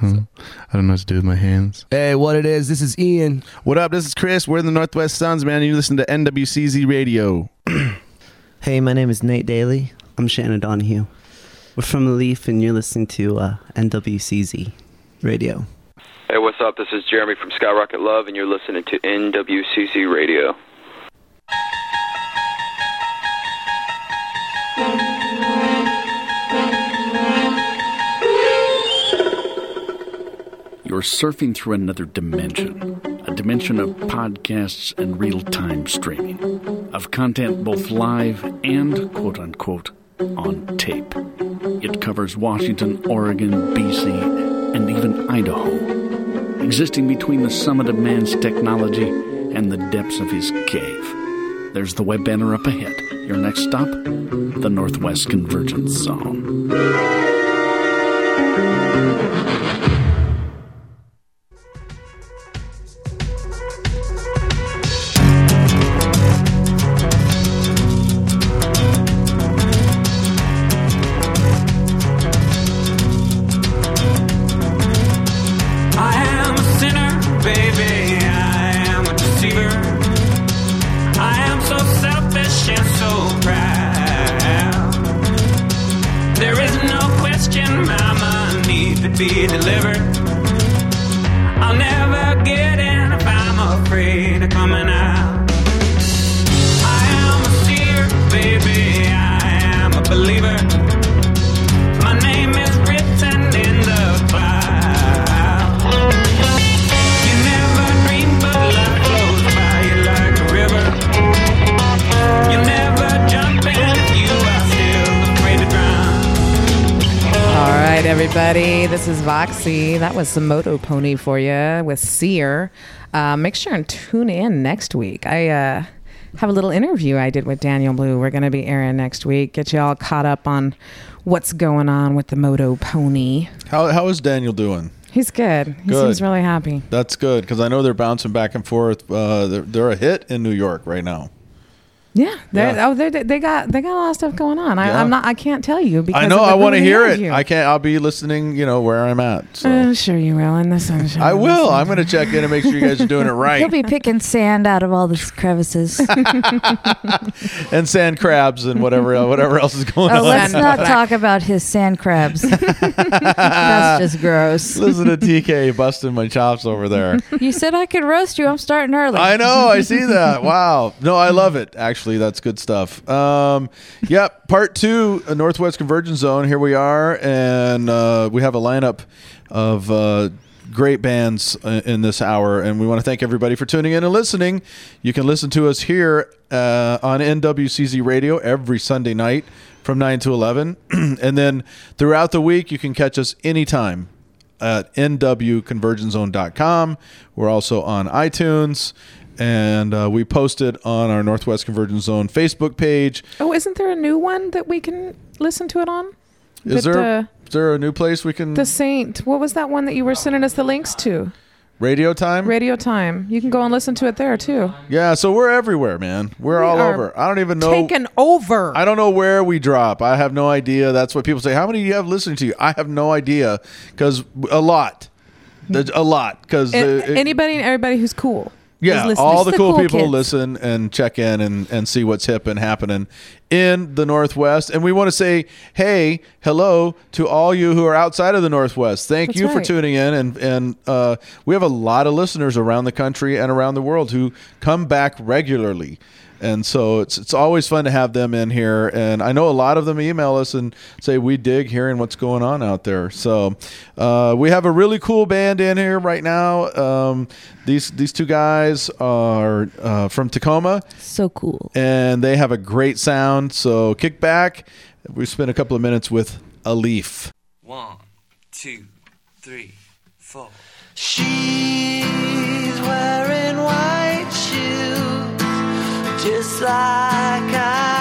Huh? I don't know what to do with my hands. Hey, what it is? This is Ian. What up? This is Chris. We're in the Northwest Sons, man. You listen to NWCZ Radio. Hey, my name is Nate Daly. I'm Shannon Donahue. We're from the Leaf, and you're listening to uh, NWCZ Radio. Hey, what's up? This is Jeremy from Skyrocket Love, and you're listening to NWCZ Radio. You're surfing through another dimension, a dimension of podcasts and real time streaming, of content both live and quote unquote on tape. It covers Washington, Oregon, BC, and even Idaho, existing between the summit of man's technology and the depths of his cave. There's the web banner up ahead. Your next stop, the Northwest Convergence Zone. Voxy. That was the MotoPony for you with Seer. Uh, make sure and tune in next week. I uh, have a little interview I did with Daniel Blue. We're going to be airing next week. Get you all caught up on what's going on with the MotoPony. How how is Daniel doing? He's good. He Good. seems really happy. That's good because I know they're bouncing back and forth. Uh, they're, they're a hit in New York right now. Yeah, they're, Yeah. oh, they they got they got a lot of stuff going on. I, Yeah. I'm not. I can't tell you because I know. I want to hear it. interview. I can't. I'll be listening. You know where I'm at. So. Uh, sure, you will in the sunshine. I will. I'm going to check in and make sure you guys are doing it right. He'll be picking sand out of all the crevices. and sand crabs and whatever whatever else is going Oh, on. let's not talk about his sand crabs. That's just gross. Listen to TK busting my chops over there. You said I could roast you. I'm starting early. I know. I see that. Wow. No, I love it. Actually, that's good stuff. Um, yep. Part two, uh, Northwest Convergence Zone. Here we are, and uh, we have a lineup of uh, great bands uh, in this hour, and we want to thank everybody for tuning in and listening. You can listen to us here uh, on NWCZ Radio every Sunday night from 9 to 11. and then throughout the week, you can catch us anytime at nwconvergencezone.com. We're also on iTunes, and uh, we posted on our Northwest Convergence Zone Facebook page. Oh, isn't there a new one that we can listen to it on? Is That, there uh, is there a new place we can The Saint. What was that one that you were sending us the links to? radio time? Radio Time. You can go and listen to it there too. yeah, so we're everywhere, man. We're We all over. I don't even know. Taken over. I don't know where we drop. I have no idea. That's what people say. How many do you have listening to you? I have no idea because a lot. A lot because anybody and everybody who's cool. Yeah, is listening. all the, the cool, cool people kids. listen and check in and, and see what's hip and happening in the Northwest. And we want to say, hey, hello to all you who are outside of the Northwest. Thank That's you for tuning in. And, and uh, we have a lot of listeners around the country and around the world who come back regularly. And so it's it's always fun to have them in here. And I know a lot of them email us and say we dig hearing what's going on out there. So uh, we have a really cool band in here right now. Um, these these two guys are uh, from Tacoma. So cool. And they have a great sound. So kick back. We spent a couple of minutes with a leaf. One, two, three, four. She's wearing white shoes, just like I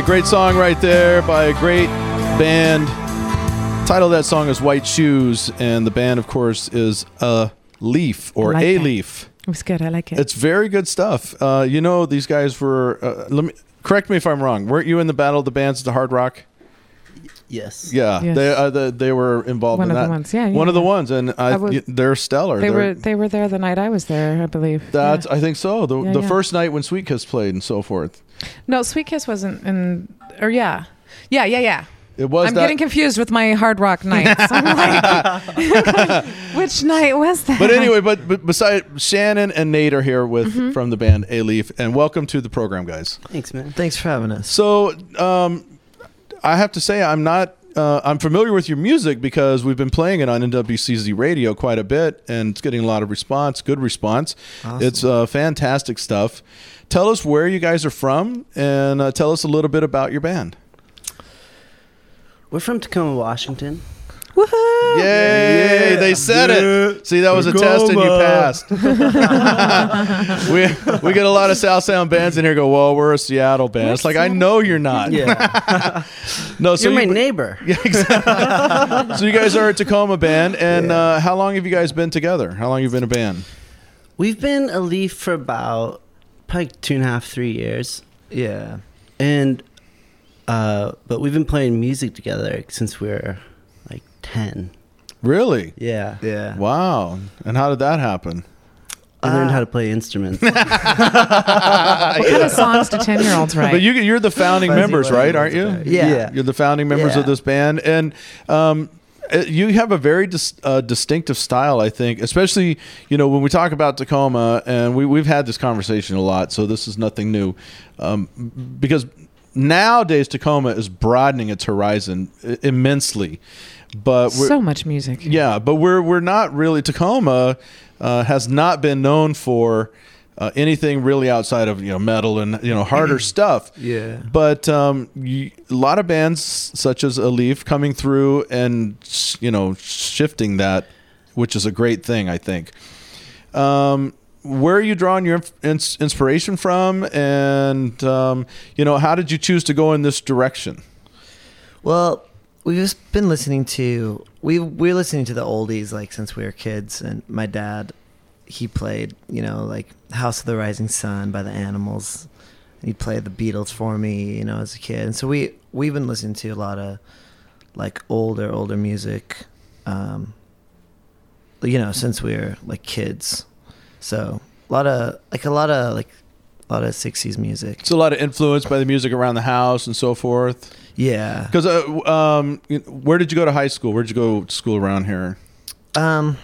right, great song right there by a great band. Title of that song is White Shoes, and the band, of course, is a leaf or like a that. leaf. It was good. I like it. It's very good stuff. Uh, you know, these guys were. Uh, let me correct me if I'm wrong. Weren't you in the Battle of the Bands at the Hard Rock? Yes. Yeah, Yes. they uh, the, they were involved One in of that. the ones. Yeah, yeah, one of the ones, and I, I was- they're stellar. they They're- were they were there the night I was there, I believe. That's Yeah. I think so. The Yeah, the yeah. first night when Sweet Kiss played and so forth. No, Sweet Kiss wasn't in. Or yeah, yeah, yeah, yeah. It was I'm that. getting confused with my hard rock nights. I'm like, which night was that? but anyway, but, but beside Shannon and Nate are here with Mm-hmm. from the band A Leaf, and welcome to the program, guys. Thanks, man. Thanks for having us. So, um, I have to say, I'm not. Uh, I'm familiar with your music because we've been playing it on NWCZ radio quite a bit, and it's getting a lot of response, good response. It's uh, fantastic stuff. Tell us where you guys are from, and uh, tell us a little bit about your band. We're from Tacoma, Washington. Woohoo! Yay! They said it. See, that was a test, and you passed. we we get a lot of South Sound bands in here. Go, well, we're a Seattle band. It's like I know you're not. Yeah. No, so You're my you, neighbor. Yeah, exactly. so you guys are a Tacoma band, and uh, how long have you guys been together? How long have you been a band? We've been a leaf for about probably two and a half, three years. Yeah. And uh but we've been playing music together since we were like ten. Really? Yeah. Yeah. Wow. And how did that happen? I learned how to play instruments. What kind of songs do ten year olds write? But you you're the founding Fuzzy members, right? Aren't you? Yeah. Yeah. You're the founding members of this band, and um, uh, you have a very dis- uh, distinctive style, I think. Especially, you know, when we talk about Tacoma, and we we've had this conversation a lot, so this is nothing new, um, because nowadays Tacoma is broadening its horizon immensely. But we're, so much music. yeah, but we're we're not really Tacoma uh, has not been known for uh, anything really outside of you know metal and you know harder stuff. Yeah. But um, you, a lot of bands such as a Leaf coming through and you know shifting that, which is a great thing, I think. Um, where are you drawing your ins- inspiration from, and um, you know how did you choose to go in this direction? Well, we've just been listening to we we're listening to the oldies like since we were kids, and my dad he played you know like House of the Rising Sun by the Animals. And he played the Beatles for me, you know, as a kid, and so we we've been listening to a lot of like older older music, um, you know, since we were like kids. So a lot of like a lot of like a lot of '60s music. It's a lot of influence by the music around the house and so forth. Yeah. Because uh, um, where did you go to high school? Where did you go to school around here? Um,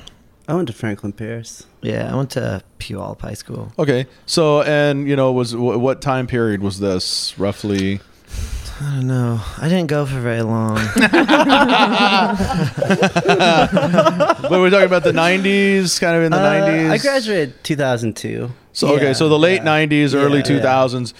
I went to Franklin Pierce. yeah, I went to Puyallup High School. Okay, so and you know was wh- what time period was this roughly? I don't know. I didn't go for very long. but we're talking about the '90s, kind of in the Uh, '90s. I graduated 2002. So okay, so the late yeah. '90s, early Yeah. 2000s.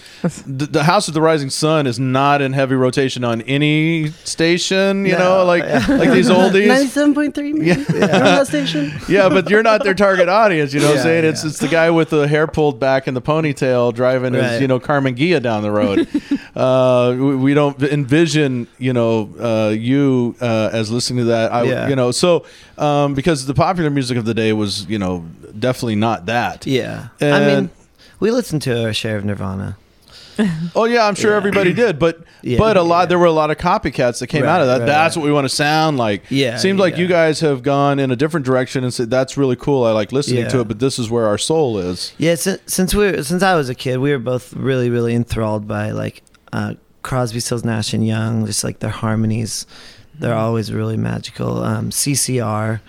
The, the House of the Rising Sun is not in heavy rotation on any station. You No, know, like yeah. like these oldies. 97.3 maybe? Yeah. Remember that station? yeah, but you're not their target audience. You know what I'm Yeah, saying? It's yeah. it's the guy with the hair pulled back and the ponytail driving his, Right. you know, Karmann Ghia down the road. uh, we, we don't envision, you know, uh, you uh, as listening to that. I, Yeah. You know, so um, because the popular music of the day was, you know, definitely not that. yeah. I And- mean, we listened to our share of Nirvana. Oh yeah, I'm sure everybody did, but Yeah. but a lot Yeah. there were a lot of copycats that came out of that. right, that's right. what we want to sound like. Yeah, seems like yeah. you guys have gone in a different direction and said that's really cool. I like listening Yeah. to it, but this is where our soul is. Yeah, since, since we were, since I was a kid, we were both really really enthralled by like uh, Crosby, Stills, Nash and Young. Just like their harmonies, they're always really magical. Um, CCR.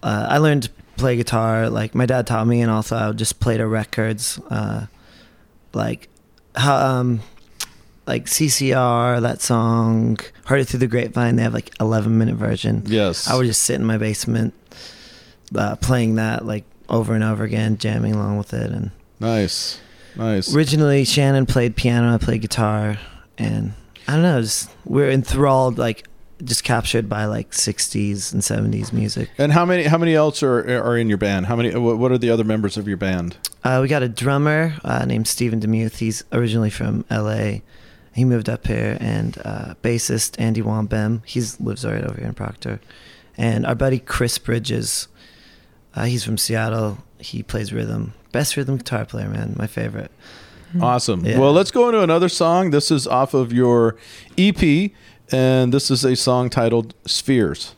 Uh, I learned to play guitar. Like my dad taught me, and also I would just play to records. Uh, like how um, like CCR that song "Heard It Through the Grapevine." They have like 11 minute version. Yes. I would just sit in my basement uh, playing that like over and over again, jamming along with it. And Nice. Nice. originally, Shannon played piano, I played guitar, and I don't know, just we're enthralled, like just captured by like 60s and 70s music. And how many how many else are are in your band? How many what are the other members of your band? Uh, we got a drummer uh, named Stephen Demuth. He's originally from LA. He moved up here, and uh, bassist Andy Wambem. He lives right over here in Proctor. And our buddy Chris Bridges. Uh, he's from Seattle. He plays rhythm. Best rhythm guitar player, man. My favorite. Awesome. Yeah. Well, let's go into another song. This is off of your EP, and this is a song titled Spheres.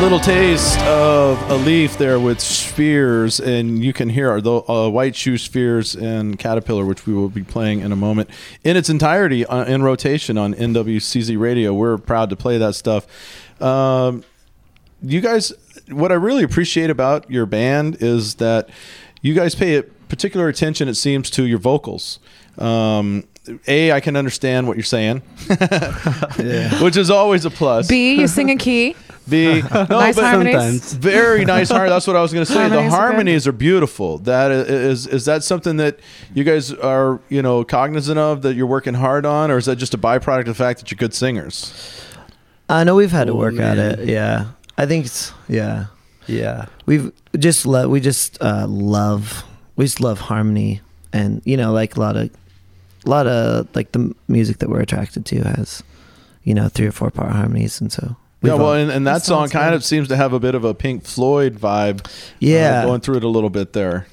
Little taste of a leaf there with spheres, and you can hear the uh, white shoe spheres and caterpillar, which we will be playing in a moment in its entirety uh, in rotation on NWCZ Radio. We're proud to play that stuff. Um, you guys, what I really appreciate about your band is that you guys pay particular attention, it seems, to your vocals. Um, a, I can understand what you're saying, which is always a plus. B, you sing a key. B, no, Nice but harmonies. Sometimes. very nice harmony. That's what I was going to say. Harmonies the harmonies are beautiful. That is, is is that something that you guys are you know cognizant of that you're working hard on, or is that just a byproduct of the fact that you're good singers? I know we've had to Oh, work at it. Yeah. I think it's, yeah. Yeah. We've just lo- we just uh, love we just love harmony and you know like a lot of a lot of like the music that we're attracted to has you know three or four part harmonies and so Yeah, well, and, and that, That song kind good. of seems to have a bit of a Pink Floyd vibe. uh, Yeah. going through it a little bit there.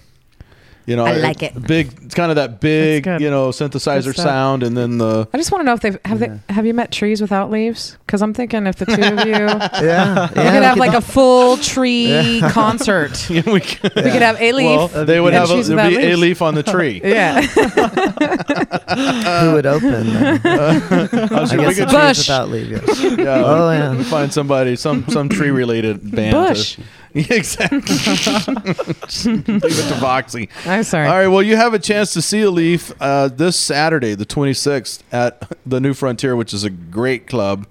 You know, I like it. Big, it's kind of that big, good. you know, synthesizer Good stuff. sound, and then the I just want to know if they've have they have you met trees without leaves? Because I'm thinking if the two of you, yeah, we yeah, could have like a full tree concert. we, could, We could have a leaf. well, they would and have a, trees there'd without be a leaves. leaf on the tree. Yeah, who would open then? I'm I sure we guess could the Bush. without leave yes. Yeah, Oh, yeah. we'll find somebody, some some tree related band. to- Bush. Yeah, exactly. Leave it to Voxy. I'm sorry. All right. Well, you have a chance to see a leaf uh, this Saturday, the 26th, at the New Frontier, which is a great club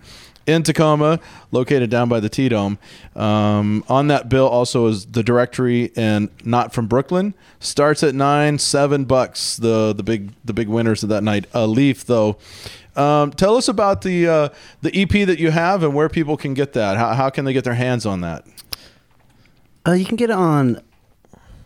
in Tacoma, located down by the T Dome. Um, on that bill also is the directory and not from Brooklyn. Starts at nine, seven bucks. The the big the big winners of that night. A leaf though. Um, tell us about the uh, the EP that you have and where people can get that. How, how can they get their hands on that? Uh, you can get it on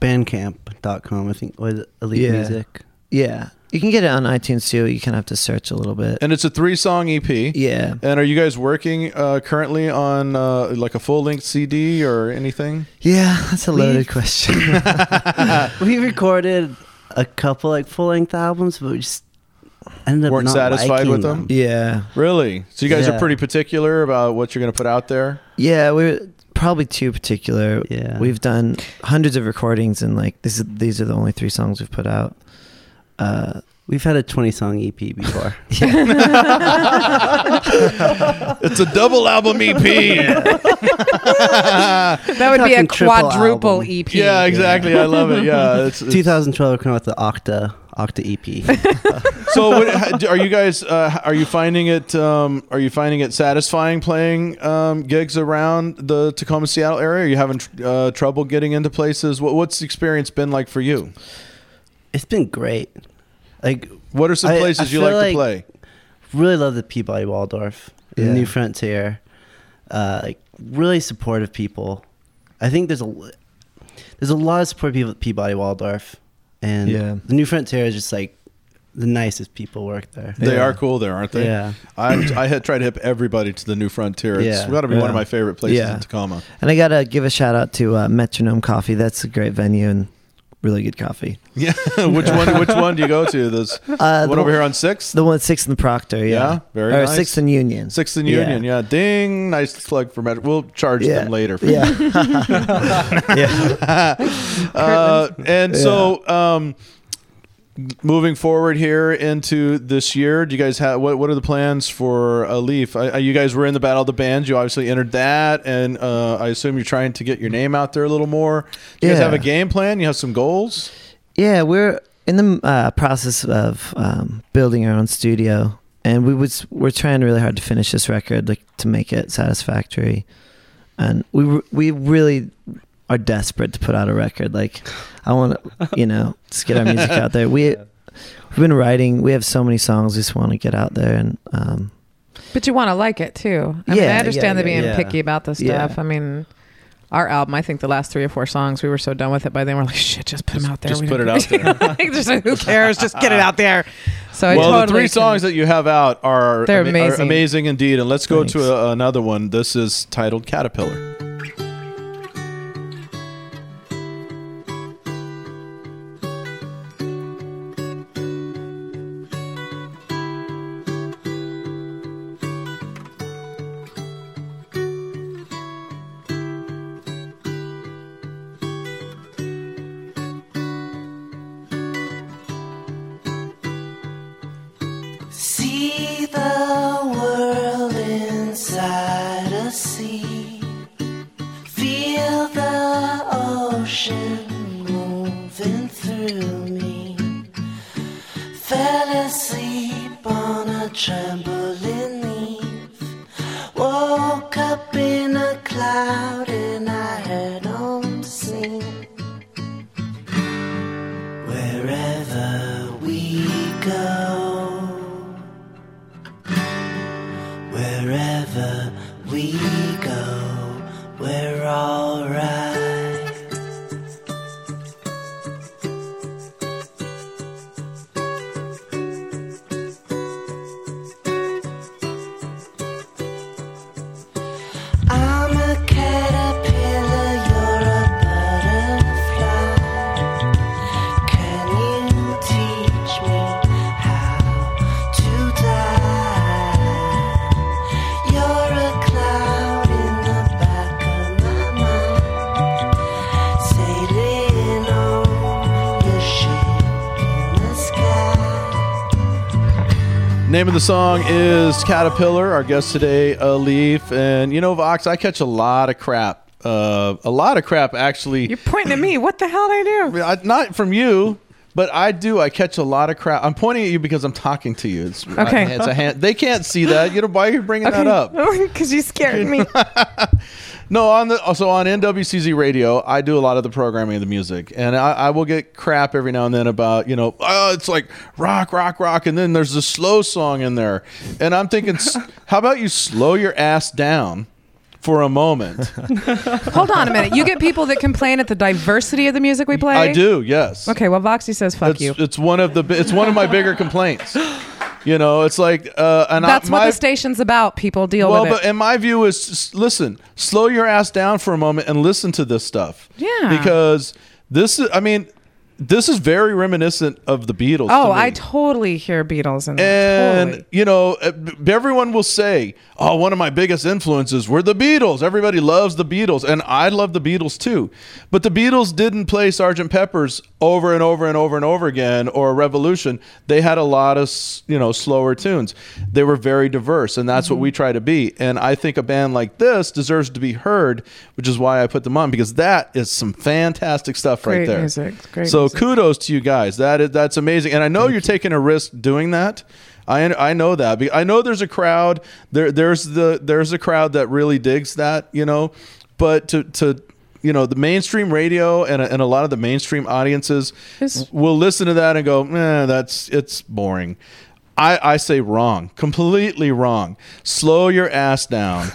bandcamp.com, I think, with Elite Yeah. Music. yeah you can get it on iTunes too you kind of have to search a little bit And it's a three song EP. yeah And are you guys working uh, currently on uh, like a full length CD or anything? yeah that's a loaded We've- question we recorded a couple like full length albums, but we just ended up Weren't not satisfied liking with them? yeah Really? So you guys are Yeah. pretty particular about what you're going to put out there? Yeah, we're probably two particular. Yeah. We've done hundreds of recordings, and like this is these are the only three songs we've put out. Uh, We've had a 20 song EP before. it's a double album EP. That would be a Fucking triple quadruple album. EP. yeah, exactly. I love it. Yeah, it's, it's 2012, we're coming out with the Octa Octa E EP. so what, are you guys uh, are you finding it um, are you finding it satisfying playing um, gigs around the Tacoma Seattle area are you having tr- uh, trouble getting into places what, what's the experience been like for you it's been great. Like, what are some places I you feel like, to play Really love the Peabody Waldorf, the New Frontier. Uh, like really supportive people. I think there's a there's a lot of supportive people at Peabody Waldorf, and Yeah. the New Frontier is just like the nicest people work there. they Yeah. are cool there aren't they Yeah. I, I had tried to hip everybody to the New Frontier it's Yeah. got to be one of my favorite places Yeah. in Tacoma and I gotta give a shout out to uh, Metronome Coffee. That's a great venue and really good coffee. yeah which one which one do you go to this Uh, one the over here on 6th The one at Sixth and Proctor. Yeah, Yeah, very or nice. Sixth and Union. Sixth and Union, yeah. Ding, nice plug for Metro. We'll charge Yeah. them later. For Yeah. yeah. uh, and so, um, moving forward here into this year, do you guys have what? What are the plans for a Leaf? I, you guys were in the Battle of the Bands. You obviously entered that, and uh, I assume you're trying to get your name out there a little more. Do you guys have a game plan? You have some goals? Yeah, we're in the uh, process of um, building our own studio, and we was we're trying really hard to finish this record, like to make it satisfactory, and we we really are desperate to put out a record. Like, I want to, you know, just get our music out there. We we've been writing. We have so many songs. We just want to get out there, and um, But you want to like it too. I mean, Yeah, I understand yeah, the being yeah. picky about the Yeah. stuff. I mean, our album, I think the last three or four songs, we were so done with it by then. We're like, shit, just put them out there. just We put it out there. like, just like, who cares? Just get it out there. So I well, totally the three can- songs that you have out are, They're ama- are amazing. amazing indeed. And let's go Thanks. to a, another one. This is titled Caterpillar. Name of the song is Caterpillar. Our guest today, a Leaf, and you know, Vox, I catch a lot of crap. Uh, a lot of crap, actually. You're pointing at me. What the hell did I do? I, not from you, but I do. I catch a lot of crap. I'm pointing at you because I'm talking to you. It's, Okay. I- it's a hand. They can't see that. You know why are you bringing that up? Because you scared me. No, on the also on NWCZ radio, I do a lot of the programming of the music, and I, I will get crap every now and then about you know, oh, it's like rock, rock, rock, and then there's a slow song in there, and I'm thinking, how about you slow your ass down for a moment? Hold on a minute. You get people that complain at the diversity of the music we play? I do, yes. Okay, well, Voxy says fuck it's, you. It's one of the it's one of my bigger complaints. You know, it's like uh, and That's I, what the station's about. People deal well, with but it. and my view is listen, slow your ass down for a moment and listen to this stuff. Yeah. Because this is, I mean, this is very reminiscent of the Beatles. Oh, me. I totally hear Beatles in there. And Totally. you know, uh, everyone will say, "Oh, one of my biggest influences were the Beatles." Everybody loves the Beatles, and I love the Beatles too. But the Beatles didn't play Sgt. Pepper's over and over and over and over again, or Revolution. They had a lot of you know slower tunes. They were very diverse, and that's what Mm-hmm. we try to be. And I think a band like this deserves to be heard, which is why I put them on because that is some fantastic stuff right Great there. music, great so. Kudos to you guys. That is that's amazing, and I know you're taking a risk doing that. I I know that. I know there's a crowd there. There's the there's a crowd that really digs that, you know. But to to you know the mainstream radio and a, and a lot of the mainstream audiences will listen to that and go, eh, that's it's boring. I, I say wrong, completely wrong. Slow your ass down.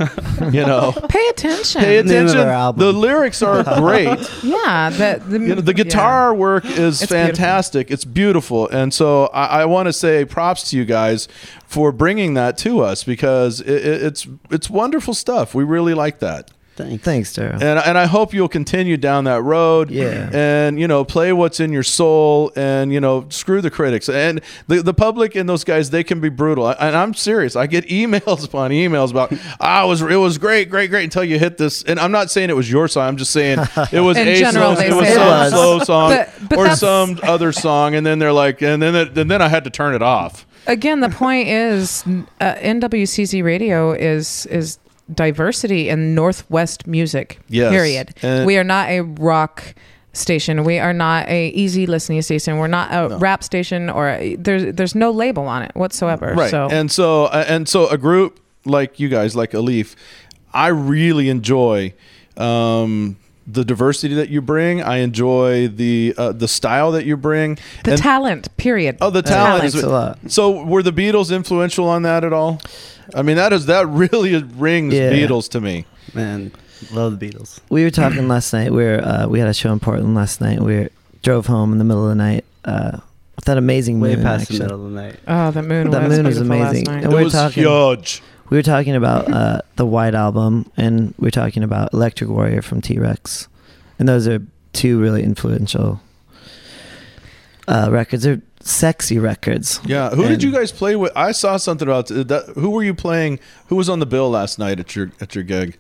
you know, Pay attention. pay attention. The lyrics are great Yeah, the the, you know, the guitar work is It's fantastic. It's beautiful, and so I, I want to say props to you guys for bringing that to us because it, it, it's it's wonderful stuff. We really like that. Thanks. Thanks, Daryl. And, and I hope you'll continue down that road. Yeah. And, you know, play what's in your soul and, you know, screw the critics. And the, the public and those guys, they can be brutal. And I'm serious. I get emails upon emails about, ah, it was, it was great, great, great until you hit this. And I'm not saying it was your song. I'm just saying it was In a general, slow, it was say some it was. slow song But- but or some other song. And then they're like, and then, it, and then I had to turn it off. again the point is uh, nwcz radio is is diversity in northwest music Yes. period. And- we are not a rock station. We are not a easy listening station. We're not a rap station or a, there's there's no label on it whatsoever right. so. And so uh, and so a group like you guys like A Leaf I really enjoy um the diversity that you bring I enjoy the uh, the style that you bring the And- talent period oh the talent is a lot. so were the Beatles influential on that at all I mean that is that really rings Yeah. Beatles to me Man, love the Beatles. We were talking last night. We were uh, we had a show in Portland last night. We were, drove home in the middle of the night uh, with that amazing Way moon. past actually. the middle of the night. oh the moon That was moon was beautiful last amazing. night. And it we're was talking. huge We were talking about uh, the White Album, and we are talking about Electric Warrior from T Rex, and those are two really influential uh, records. They're sexy records. yeah who did you guys play with I saw something about that who were you playing who was on the bill last night at your at your gig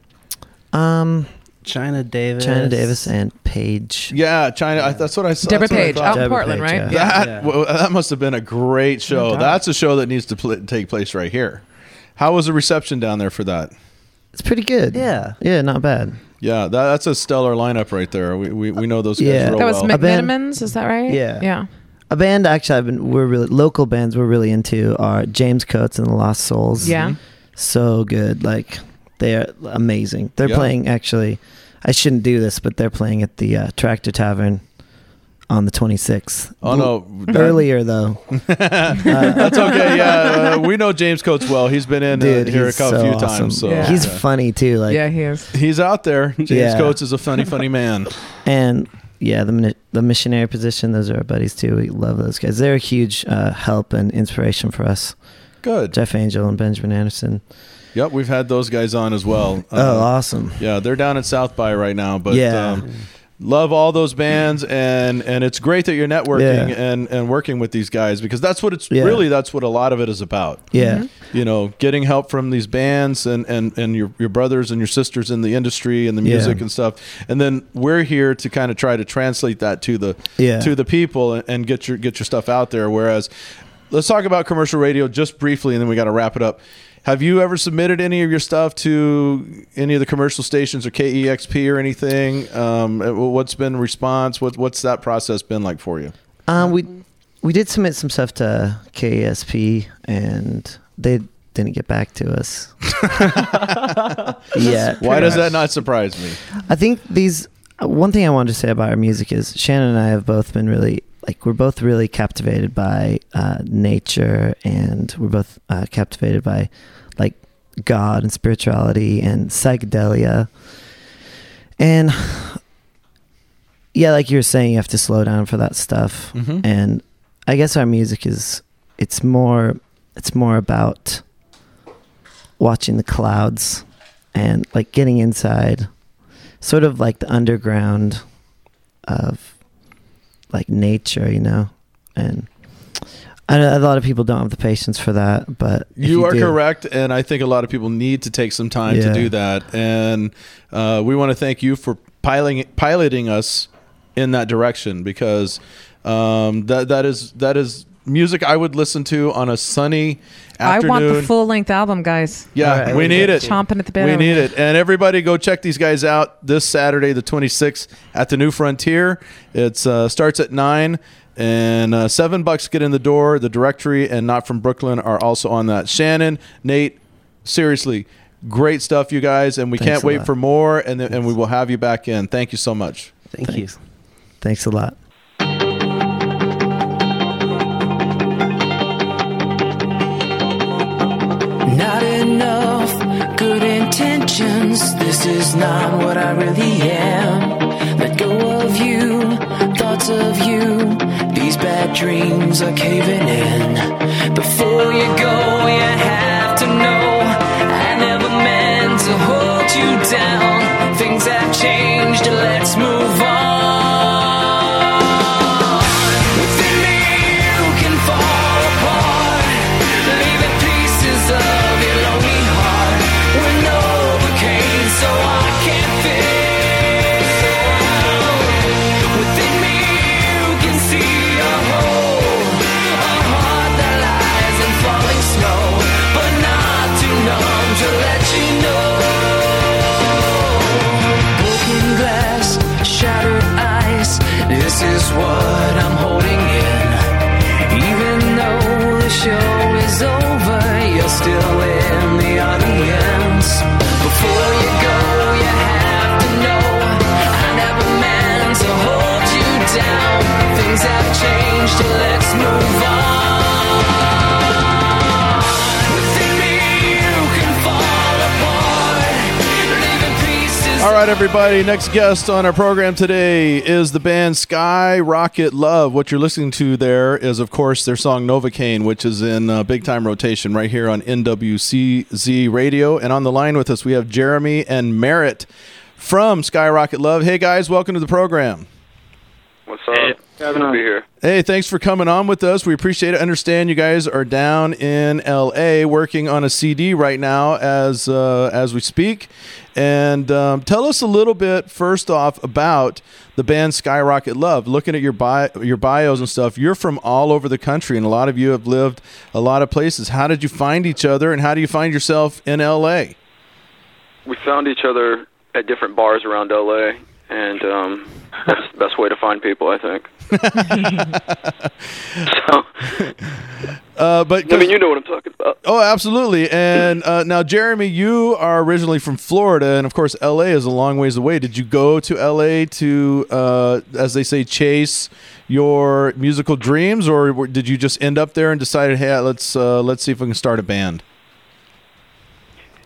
Um, China Davis. China Davis and Paige. yeah China I, that's what I saw Deborah that's what Page thought. out in Portland Page, right yeah. That Yeah. well, that must have been a great show. doubt. That's a show that needs to pl- take place right here. How was the reception down there for that? It's pretty good. Yeah. yeah, not bad. Yeah, that, that's a stellar lineup right there. We we, we know those guys Yeah. real that was well. A McMenamins, is that right Yeah. yeah A band actually I've been we're really local bands we're really into are James Coates and the Lost Souls. yeah So good. Like they are amazing. They're Yeah. playing actually I shouldn't do this, but they're playing at the uh, Tractor Tavern on the 26th. oh no, that- Earlier though. that's okay. Yeah, uh, we know James Coates well. He's been in uh, here a he's couple so few awesome. times. So Yeah. He's yeah. funny too. Like yeah he is he's out there. James Yeah. Coates is a funny, funny man. and yeah, the the missionary position. Those are our buddies too. We love those guys. They're a huge uh, help and inspiration for us. Good. Jeff Angell and Benjamin Anderson. Yep, we've had those guys on as well. Uh, oh, awesome! Yeah, they're down at South by right now, but Yeah. um, love all those bands and and it's great that you're networking Yeah. and and working with these guys because that's what it's Yeah. really that's what a lot of it is about. Yeah, Mm-hmm. You know, getting help from these bands and and and your your brothers and your sisters in the industry and the Yeah. music and stuff. And then we're here to kind of try to translate that to the Yeah. to the people and, and get your get your stuff out there whereas let's talk about commercial radio just briefly and then we got to wrap it up. Have you ever submitted any of your stuff to any of the commercial stations or KEXP or anything? Um, uh, what's been response? What, what's that process been like for you? um, we we did submit some stuff to KEXP, and they didn't get back to us. yeah. Why does that not surprise me? I think these. One thing I wanted to say about our music is Shannon and I have both been really like we're both really captivated by uh, nature, and we're both uh, captivated by like God and spirituality and psychedelia. And yeah, like you were saying, you have to slow down for that stuff. Mhm. And I guess our music is it's more it's more about watching the clouds and like getting inside sort of like the underground of like nature, you know, and a lot of people don't have the patience for that, but if You, are do- correct, and I think a lot of people need to take some time to do that. And uh, we want to thank you for piloting piloting us in that direction because um, that that is that is music I would listen to on a sunny afternoon. I want the full length album, guys. Yeah, we need it. Chomping at the bit. We need it. And everybody go check these guys out this Saturday, the 26th, at the New Frontier. It uh, starts at 9 and uh, 7 bucks get in the door. The directory and Not From Brooklyn are also on that. Shannon, Nate, seriously, great stuff, you guys. And we Thanks can't wait lot. for more. And, then, and we will have you back in. Thank you so much. Thank you. Thanks a lot. This is not what I really am. Let go of you, thoughts of you. These bad dreams are caving in. Before you go, you have to know I never meant to hold you down. Things have changed, let's move Things have changed, let's move on. Within me, you can fall apart. All right, everybody. Next guest on our program today is the band Skyrocket Love. What you're listening to there is, of course, their song Novocaine, which is in uh, big time rotation right here on NWCZ Radio. And on the line with us, we have Jeremy and Merritt from Skyrocket Love. Hey, guys, welcome to the program. What's up? Good to be here. Hey, thanks for coming on with us. We appreciate it. Understand you guys are down in LA working on a CD right now as uh, as we speak. And um, tell us a little bit first off about the band Skyrocket Love. Looking at your bio, your bios and stuff, you're from all over the country, and a lot of you have lived a lot of places. How did you find each other, and how do you find yourself in LA? We found each other at different bars around LA, and um, that's the best way to find people, I think. so, Uh, but I mean, you know what I'm talking about. Oh, absolutely. And uh, now, Jeremy, you are originally from Florida, and of course, LA is a long ways away. Did you go to LA to, uh, as they say, chase your musical dreams, or did you just end up there and decided, hey, let's uh, let's see if we can start a band?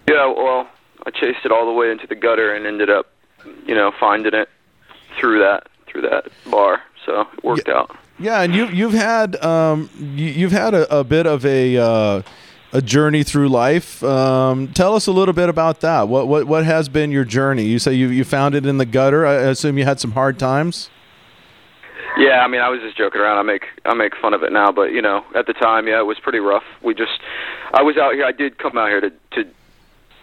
Yeah, well, I chased it all the way into the gutter and ended up, you know, finding it through that through that bar. So it worked out. Yeah, and you you've had um, you, you've had a, a bit of a uh, a journey through life. Um, tell us a little bit about that. What what what has been your journey? You say you you found it in the gutter. I assume you had some hard times. Yeah, I mean, I was just joking around. I make I make fun of it now, but you know, at the time, yeah, it was pretty rough. We just, I was out here. I did come out here to to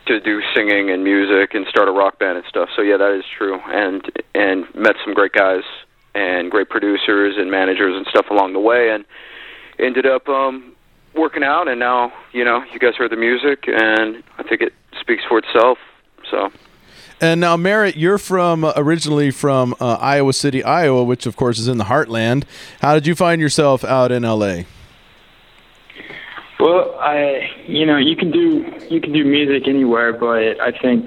to do singing and music and start a rock band and stuff. So yeah, that is true. And and met some great guys and great producers and managers and stuff along the way, and ended up um working out. And now, you know, you guys heard the music, and I think it speaks for itself. So. And now, Merritt, you're from uh, originally from uh, Iowa City, Iowa, which of course is in the heartland. How did you find yourself out in LA? Well, I you know you can do you can do music anywhere, but I think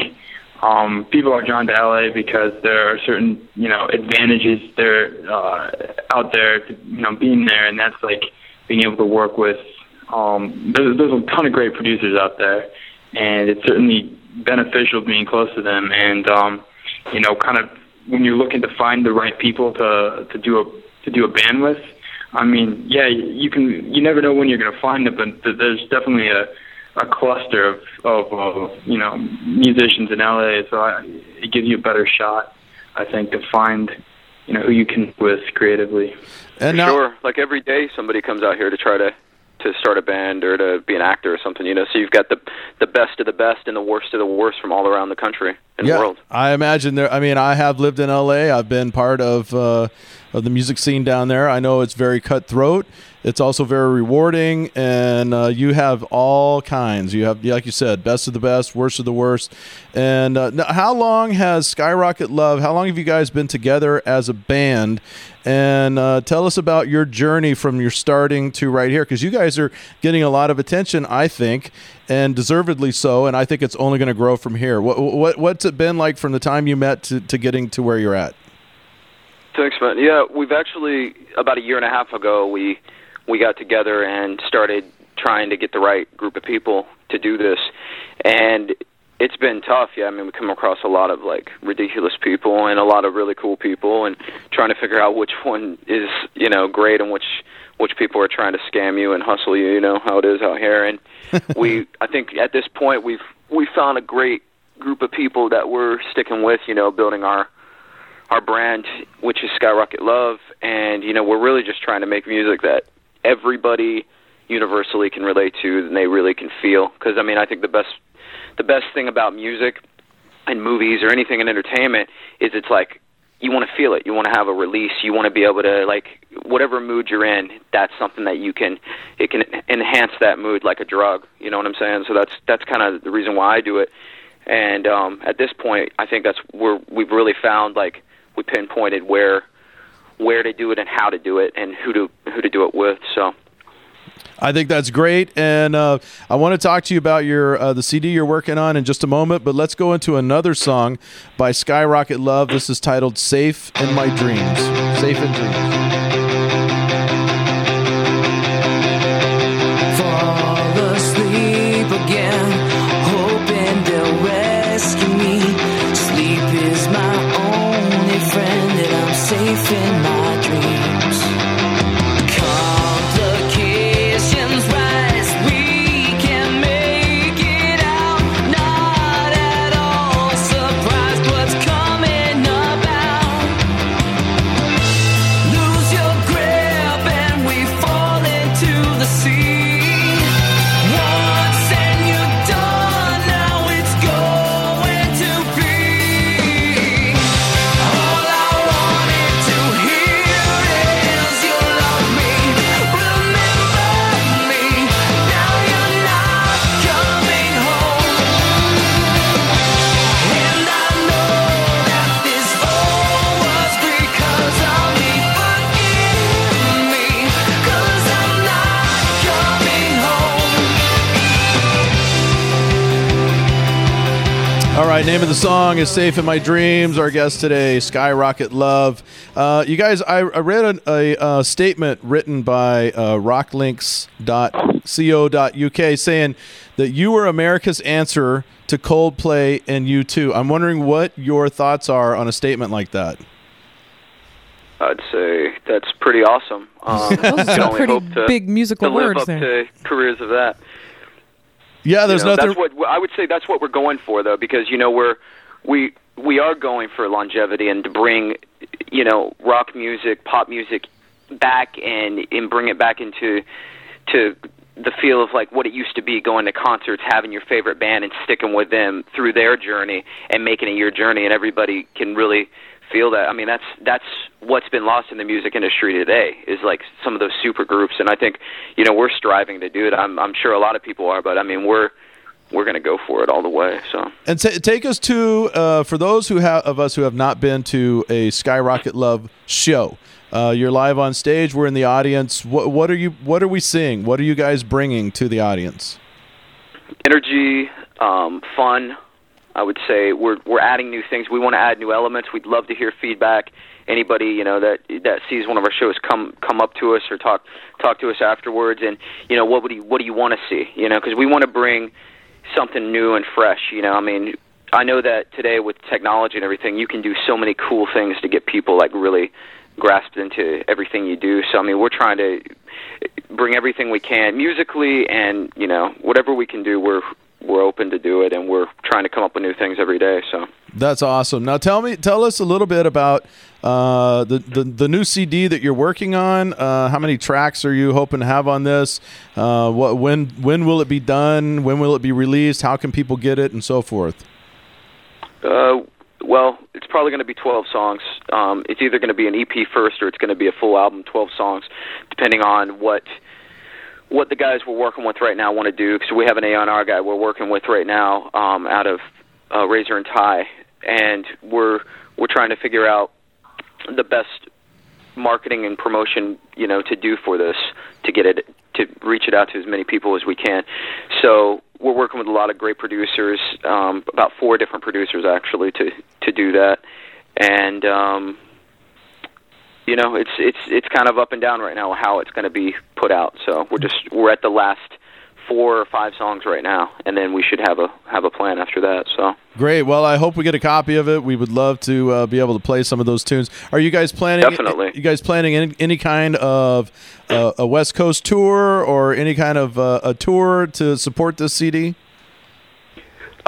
um, people are drawn to LA because there are certain you know advantages there uh, out there, you know, being there, and that's like being able to work with. Um, there's, there's a ton of great producers out there, and it's certainly beneficial being close to them, and um, you know, kind of when you're looking to find the right people to to do a to do a band with. I mean, yeah, you can. You never know when you're going to find it, but there's definitely a a cluster of of uh, you know musicians in LA, so I, it gives you a better shot, I think, to find you know who you can with creatively. And For sure, like every day, somebody comes out here to try to to start a band or to be an actor or something. You know, so you've got the the best of the best and the worst of the worst from all around the country and yeah, world. I imagine there. I mean, I have lived in L.A. I've been part of uh, of the music scene down there. I know it's very cutthroat. It's also very rewarding, and uh, you have all kinds. You have, like you said, best of the best, worst of the worst. And uh, how long has Skyrocket Love? How long have you guys been together as a band? And uh, tell us about your journey from your starting to right here, because you guys are getting a lot of attention, I think, and deservedly so. And I think it's only going to grow from here. What, what what's it been like from the time you met to, to getting to where you're at? Thanks, man. Yeah, we've actually about a year and a half ago we we got together and started trying to get the right group of people to do this, and it's been tough. Yeah, I mean we come across a lot of like ridiculous people and a lot of really cool people, and trying to figure out which one is you know great and which which people are trying to scam you and hustle you. You know how it is out here, and we I think at this point we've we found a great group of people that we're sticking with. You know, building our our brand, which is Skyrocket Love, and you know we're really just trying to make music that everybody universally can relate to and they really can feel. Because I mean, I think the best the best thing about music and movies or anything in entertainment is it's like you want to feel it. You want to have a release. You want to be able to like whatever mood you're in. That's something that you can it can enhance that mood like a drug. You know what I'm saying? So that's that's kind of the reason why I do it. And um, at this point, I think that's where we've really found like we pinpointed where where to do it and how to do it and who to who to do it with. So I think that's great, and uh, I want to talk to you about your uh, the CD you're working on in just a moment. But let's go into another song by Skyrocket Love. This is titled "Safe in My Dreams." Safe in Dreams. Right, name of the song is "Safe in My Dreams." Our guest today, Skyrocket Love. Uh, you guys, I, I read an, a, uh statement written by uh, rocklinks.co.uk saying that you were America's answer to Coldplay and U2. I'm wondering what your thoughts are on a statement like that. I'd say that's pretty awesome. Um, Those are can some only pretty hope to, big musical to live words up there. to careers of that. Yeah, there's you know, nothing. That's what I would say. That's what we're going for, though, because you know we're we we are going for longevity and to bring you know rock music, pop music back and and bring it back into to the feel of like what it used to be going to concerts having your favorite band and sticking with them through their journey and making it your journey and everybody can really feel that i mean that's that's what's been lost in the music industry today is like some of those super groups and i think you know we're striving to do it i'm i'm sure a lot of people are but i mean we're we're going to go for it all the way so And ta take us to uh, for those who have of us who have not been to a Skyrocket Love show. Uh, you're live on stage. We're in the audience. What, what are you? What are we seeing? What are you guys bringing to the audience? energy, um, fun. I would say we're we're adding new things. We want to add new elements. We'd love to hear feedback. Anybody you know that that sees one of our shows come come up to us or talk talk to us afterwards, and you know what would you what do you want to see? You know, because we want to bring something new and fresh. You know, I mean, I know that today with technology and everything, you can do so many cool things to get people like really grasped into everything you do. So I mean, we're trying to bring everything we can musically, and you know, whatever we can do, we're we're open to do it, and we're trying to come up with new things every day. So That's awesome. Now tell me, tell us a little bit about uh, the, the the new CD that you're working on. Uh, how many tracks are you hoping to have on this? Uh, what when when will it be done? When will it be released? How can people get it, and so forth? Uh, well, it's probably going to be 12 songs. Um, it's either going to be an EP first or it's going to be a full album, 12 songs, depending on what what the guys we're working with right now want to do. Because we have an A&R guy we're working with right now um, out of uh, Razor and Tie, and we're we're trying to figure out the best marketing and promotion you know to do for this to get it to reach it out to as many people as we can. So we're working with a lot of great producers, um, about four different producers actually to to do that, and um, you know it's it's it's kind of up and down right now how it's going to be put out. So we're just we're at the last four or five songs right now, and then we should have a have a plan after that. So Great. Well, I hope we get a copy of it. We would love to uh, be able to play some of those tunes. Are you guys planning? Definitely. You guys planning any, any kind of uh, a West Coast tour or any kind of uh, a tour to support this CD?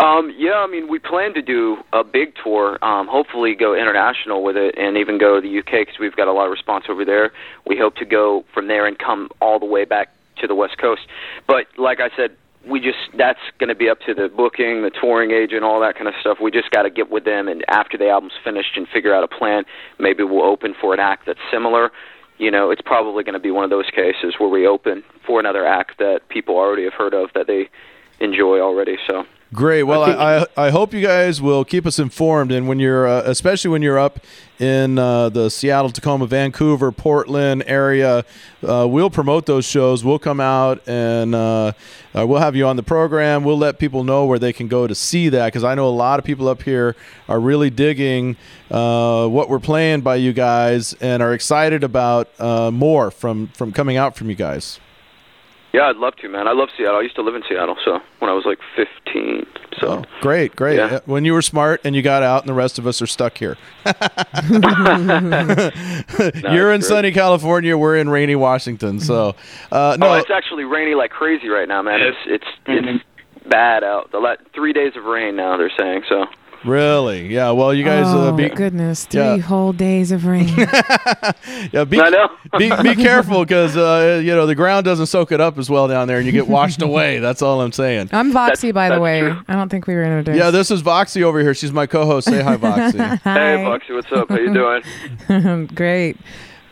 Um, yeah, I mean, we plan to do a big tour. Um, hopefully, go international with it, and even go to the UK because we've got a lot of response over there. We hope to go from there and come all the way back to the West Coast. But like I said, we just that's going to be up to the booking, the touring agent, all that kind of stuff. We just got to get with them, and after the album's finished, and figure out a plan. Maybe we'll open for an act that's similar. You know, it's probably going to be one of those cases where we open for another act that people already have heard of that they enjoy already. So. Great. Well, I, I, I hope you guys will keep us informed, and when you're, uh, especially when you're up in uh, the Seattle, Tacoma, Vancouver, Portland area, uh, we'll promote those shows. We'll come out and uh, uh, we'll have you on the program. We'll let people know where they can go to see that because I know a lot of people up here are really digging uh, what we're playing by you guys and are excited about uh, more from from coming out from you guys. Yeah, I'd love to, man. I love Seattle. I used to live in Seattle, so when I was like 15. So Oh, great, great. Yeah. When you were smart and you got out, and the rest of us are stuck here. You're in great. sunny California. We're in rainy Washington. So, uh, no, oh, it's actually rainy like crazy right now, man. It's it's it's bad out. The la- three days of rain now. They're saying so. Really, yeah. Well, you guys, oh uh, be, goodness, three yeah. whole days of rain. yeah, be, I know. be, be careful because uh, you know the ground doesn't soak it up as well down there, and you get washed away. That's all I'm saying. I'm Voxy, by the way. true. I don't think we were introduced. Yeah, this is Voxy over here. She's my co-host. Say hi, Voxy. Hey, Voxy, what's up? How you doing? Great.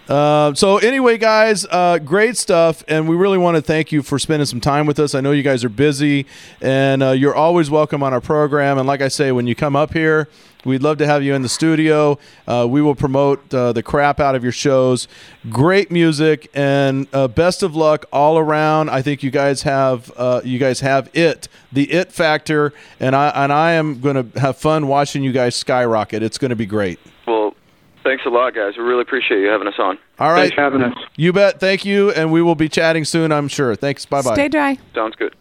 Uh, so anyway, guys, uh, great stuff, and we really want to thank you for spending some time with us. I know you guys are busy, and uh, you're always welcome on our program. And like I say, when you come up here, we'd love to have you in the studio. Uh, we will promote uh, the crap out of your shows. Great music, and best of luck all around. I think you guys have you guys have it, the it factor, and I and I am going to have fun watching you guys skyrocket. It's going to be great. Well, thanks a lot, guys. We really appreciate you having us on. All right. Thanks for having us. You bet. Thank you. And we will be chatting soon, I'm sure. Thanks. Bye bye. Stay dry. Sounds good.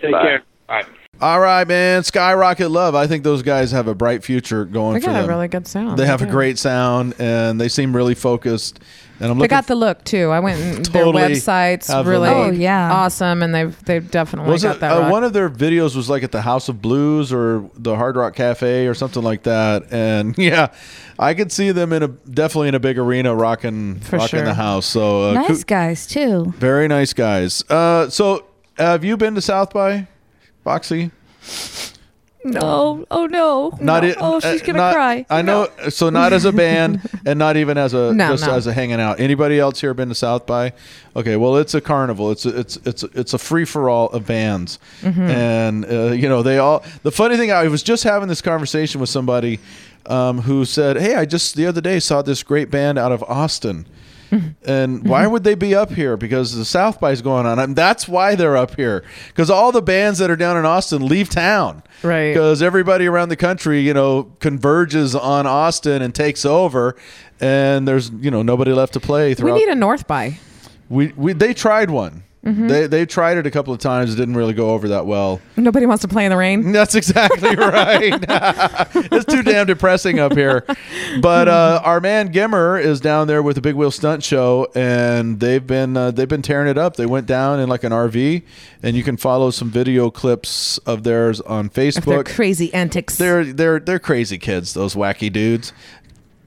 Take Bye. care. Bye. All right, man. Skyrocket Love. I think those guys have a bright future going They for got them. a really good sound. they have a great sound and they seem really focused. And I'm They got the look too. I went and Totally their websites really. Oh, yeah. awesome, and they've they've definitely was got it that. uh, one of their videos was like at the House of Blues or the Hard Rock Cafe or something like that. And yeah, I could see them in a definitely in a big arena rocking For rocking sure. the house. So uh, nice coo- guys too. very nice guys. Uh, so have you been to South by Voxy? No, oh no, Not no. it. Oh, she's uh, gonna not- cry. I know. So not as a band, and not even as a No, just no. as a hanging out. Anybody else here been to South by? Okay, well, it's a carnival. It's a, it's it's it's a free for all of bands, Mm-hmm. and uh, you know they all. The funny thing, I was just having this conversation with somebody um, who said, "Hey, I just the other day saw this great band out of Austin." And why would they be up here? Because the South by is going on. And that's why they're up here. Because all the bands that are down in Austin leave town Right. because everybody around the country, you know, converges on Austin and takes over, and there's you know nobody left to play we need a North by. we, we they tried one. Mhm. They they tried it a couple of times. It didn't really go over that well. Nobody wants to play in the rain. That's exactly right. it's too damn depressing up here. But uh, our man Gimmer is down there with the Big Wheel Stunt Show, and they've been uh, they've been tearing it up. They went down in like an RV, and you can follow some video clips of theirs on Of Facebook. crazy antics. They're they're they're crazy kids. Those wacky dudes.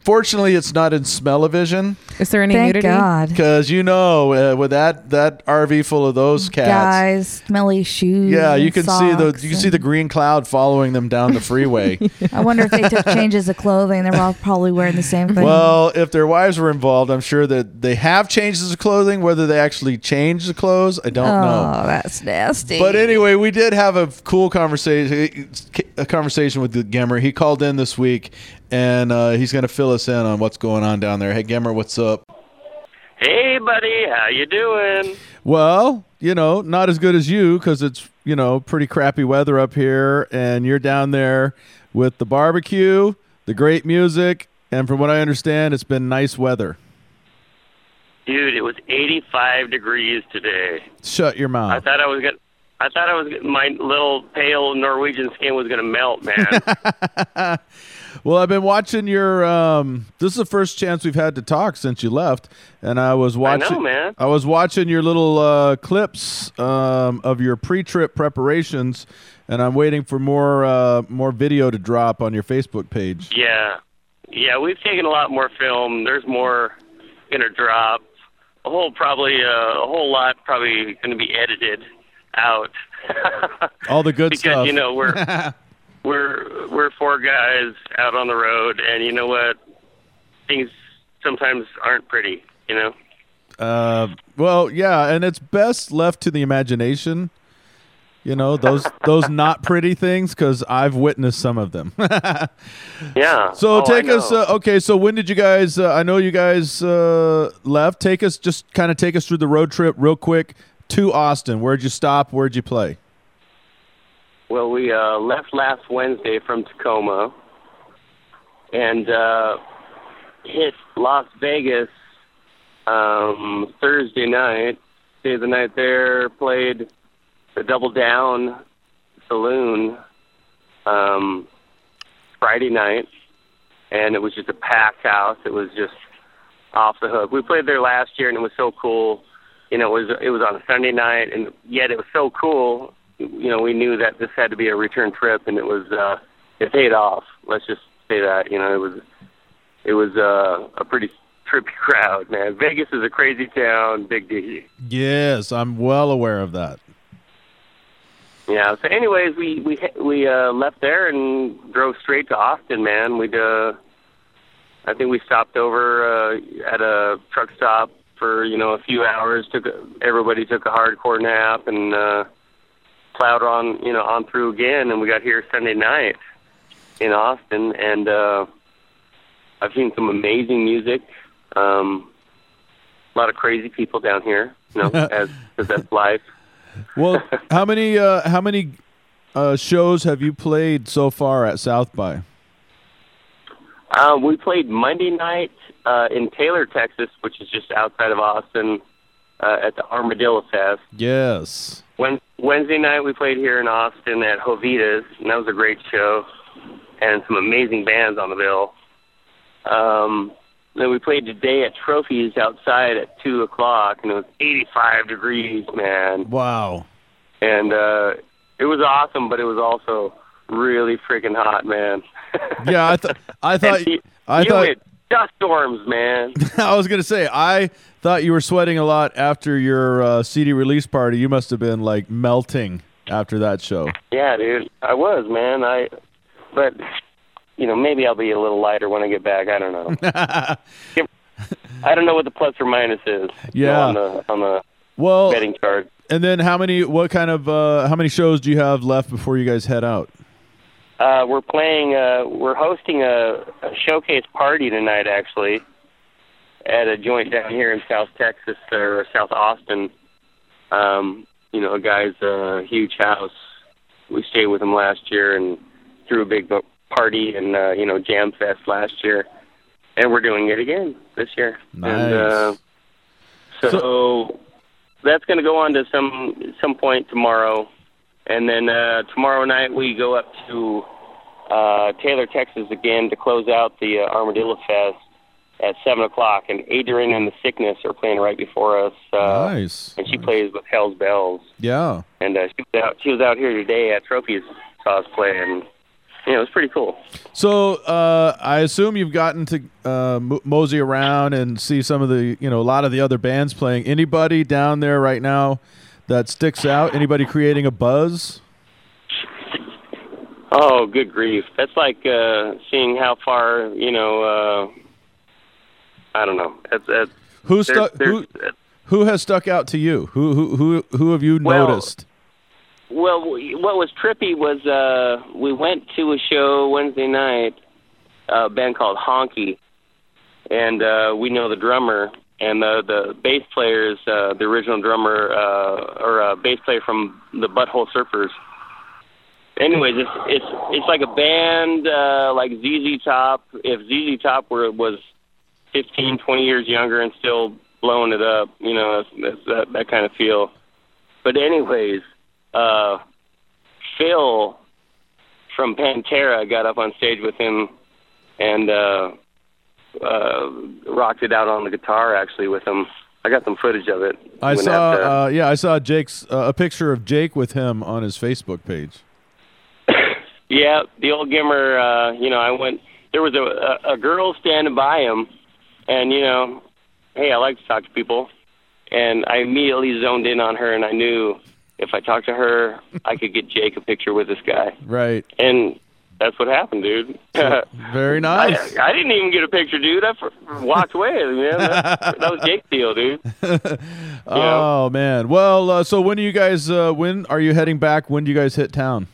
Fortunately, it's not in smell-o-vision. Is there any Thank nudity? God. Because you know, uh, with that that RV full of those cats, Guys, smelly shoes. yeah, you and can see the socks you can see the green cloud following them down the freeway. I wonder if they took changes of clothing. They're all probably wearing the same thing. well, if their wives were involved, I'm sure that they have changes of clothing. Whether they actually changed the clothes, I don't know. oh, that's nasty. But anyway, we did have a cool conversation, a conversation with the Gemmer. He called in this week, and uh, he's going to fill us in on what's going on down there. Hey, Gemmer, what's up? Hey, buddy, how you doing? Well, you know, not as good as you because it's you know pretty crappy weather up here, and you're down there with the barbecue, the great music, and from what I understand, it's been nice weather. Dude, it was 85 degrees today. Shut your mouth. I thought I was gonna. I thought I was gonna- my little pale Norwegian skin was gonna melt, man. Well, I've been watching your. Um, this is the first chance we've had to talk since you left, and I was watching. I know, man. I was watching your little uh, clips um, of your pre-trip preparations, and I'm waiting for more uh, more video to drop on your Facebook page. yeah, yeah, we've taken a lot more film. There's more gonna drop. A whole probably uh, a whole lot probably gonna be edited out. All the good because stuff. you know we're we're we're four guys out on the road, and you know what? Things sometimes aren't pretty. You know. Uh, well, yeah, and it's best left to the imagination. You know those those not pretty things because I've witnessed some of them. Yeah. So Oh, take us. Uh, okay, so when did you guys? Uh, I know you guys uh, left. Take us, just kind of take us through the road trip real quick to Austin. Where'd you stop? Where'd you play? Well, we uh, left last Wednesday from Tacoma and uh, hit Las Vegas um, Thursday night. Stayed the night there. Played the Double Down Saloon um, Friday night, and it was just a packed house. It was just off the hook. We played there last year, and it was so cool. You know, it was it was on a Sunday night, and yet it was so cool. You know, we knew that this had to be a return trip, and it was uh, it paid off. Let's just say that. You know, it was it was uh, a pretty trippy crowd, man. Vegas is a crazy town, Big D. Yes, I'm well aware of that. Yeah. So, anyways, we we we uh, left there and drove straight to Austin, man. We'd uh, I think we stopped over uh, at a truck stop for you know a few hours. Took a, everybody took a hardcore nap and uh, plowed on you know on through again, and we got here Sunday night in Austin, and uh, I've seen some amazing music. Um, a lot of crazy people down here, you know, as as that's life. Well, how many uh, how many uh, shows have you played so far at South by? Um, we played Monday night uh, in Taylor, Texas, which is just outside of Austin, uh, at the Armadillo Fest. Yes. Wed- Wednesday night we played here in Austin at Jovita's, and that was a great show, and some amazing bands on the bill. Um, then we played today at Trophies outside at two o'clock, and it was 85 degrees, man. Wow. And uh, it was awesome, but it was also really freaking hot, man. Yeah, I thought I thought I thought dust storms, man. I was gonna say I thought you were sweating a lot after your uh, CD release party. You must have been like melting after that show. Yeah, dude, I was, man. I, but you know, maybe I'll be a little lighter when I get back. I don't know. I don't know what the plus or minus is. you know, Yeah. on the on the Well, betting chart. and then how many? What kind of? Uh, how many shows do you have left before you guys head out? Uh, we're playing. Uh, we're hosting a, a showcase party tonight, actually, at a joint down here in South Texas or South Austin. Um, you know, a guy's uh, huge house. We stayed with him last year and threw a big party and uh, you know jam fest last year, and we're doing it again this year. And uh, Nice. so, that's going to go on to some some point tomorrow, and then uh, tomorrow night we go up to uh, Taylor, Texas again to close out the uh, Armadillo Fest at seven o'clock. And Adrian and the Sickness are playing right before us. Uh, Nice. And she plays with Hell's Belles. Yeah. And uh, she was out. She was out here today at Trophies saw us play, and you know it was pretty cool. So uh, I assume you've gotten to uh, mosey around and see some of the, you know, a lot of the other bands playing. Anybody down there right now that sticks out? Anybody creating a buzz? Oh, good grief! That's like uh, seeing how far you know. Uh, I don't know. That's, that's Who stuck? Who, who has stuck out to you? Who who who who have you Well, noticed? Well, what was trippy was uh, we went to a show Wednesday night, a band called Honky, and uh, we know the drummer and the the bass player is uh, the original drummer uh, or uh, bass player from the Butthole Surfers. Anyways, it's it's it's like a band uh, like ZZ Top. If ZZ Top were was 15, 20 years younger and still blowing it up, you know, that's, that's that that kind of feel. But anyways, uh, Phil from Pantera got up on stage with him and uh, uh, rocked it out on the guitar actually with him. I got some footage of it. I saw, that, uh, uh, yeah, I saw Jake's uh, a picture of Jake with him on his Facebook page. Yeah, the old Gimmer. Uh, you know, I went. There was a, a a girl standing by him, and you know, hey, I like to talk to people, and I immediately zoned in on her, and I knew if I talked to her, I could get Jake a picture with this guy, Right. and that's what happened, dude. Very nice. I, I didn't even get a picture, dude. I f- walked away. Man, that, that was Jake's deal, dude. Oh man. Well, uh, so when do you guys? Uh, when are you heading back? When do you guys hit town?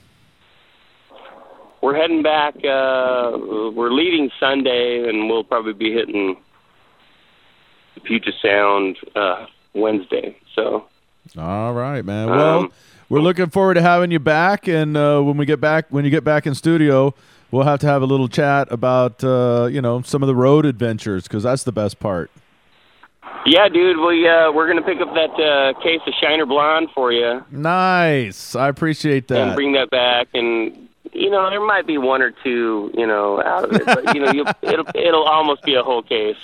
We're heading back. Uh, we're leaving Sunday, and we'll probably be hitting Puget Sound uh, Wednesday. So All right, man. Um, Well, we're looking forward to having you back, and uh, when we get back, when you get back in studio, we'll have to have a little chat about uh, you know some of the road adventures because that's the best part. yeah, dude, we uh, we're gonna pick up that uh, case of Shiner Blonde for you Nice. I appreciate that. and bring that back. And you know, there might be one or two, you know, out of it, but you know, you'll, it'll it'll almost be a whole case.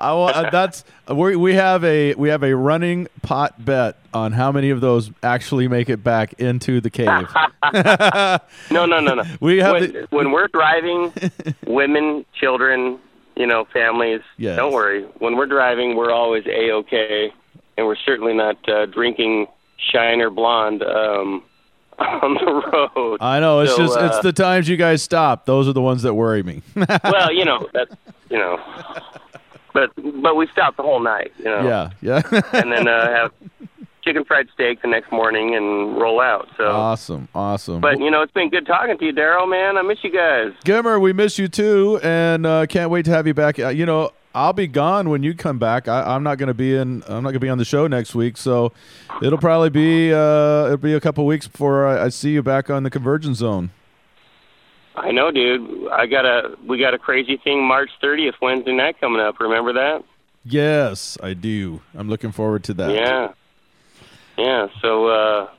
I will, uh, that's we we have a we have a running pot bet on how many of those actually make it back into the cave. No, no, no, no. We have when, the- when we're driving, women, children, you know, families. Yes. Don't worry. When we're driving, we're always a okay, and we're certainly not uh, drinking Shiner Blonde um, on the road. I know it's So, just it's uh, the times you guys stop. Those are the ones that worry me. well, you know that's you know, but but we stopped the whole night, you know. yeah, yeah. and then uh, have chicken fried steak the next morning and roll out. So. awesome, awesome. But you know, it's been good talking to you, Daryl. Man, I miss you guys. Gimmer, we miss you too, and uh, can't wait to have you back. Uh, you know, I'll be gone when you come back. I, I'm not going to be in. I'm not going to be on the show next week, so it'll probably be uh, it'll be a couple weeks before I, I see you back on the Convergence Zone. I know, dude. I got a we got a crazy thing March 30th Wednesday night coming up. Remember that? Yes, I do. I'm looking forward to that. Yeah. Yeah. So uh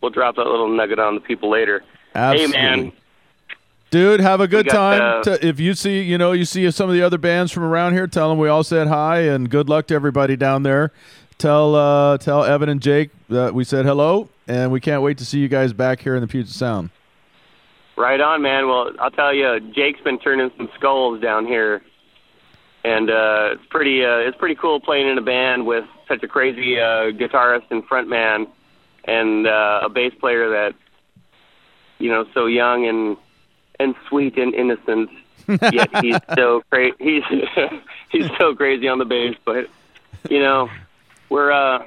we'll drop that little nugget on the people later. Absolutely. Hey, man. Dude, have a good got, time. uh, if you see, you know, you see some of the other bands from around here, tell them we all said hi and good luck to everybody down there. Tell uh, tell Evan and Jake that we said hello, and we can't wait to see you guys back here in the Puget Sound. Right on, man. Well, I'll tell you, Jake's been turning some skulls down here, and uh, it's pretty uh, it's pretty cool playing in a band with such a crazy uh, guitarist and frontman, and uh, a bass player that you know so young and and sweet and innocent. Yet he's so cra- he's he's so crazy on the bass, but you know we're uh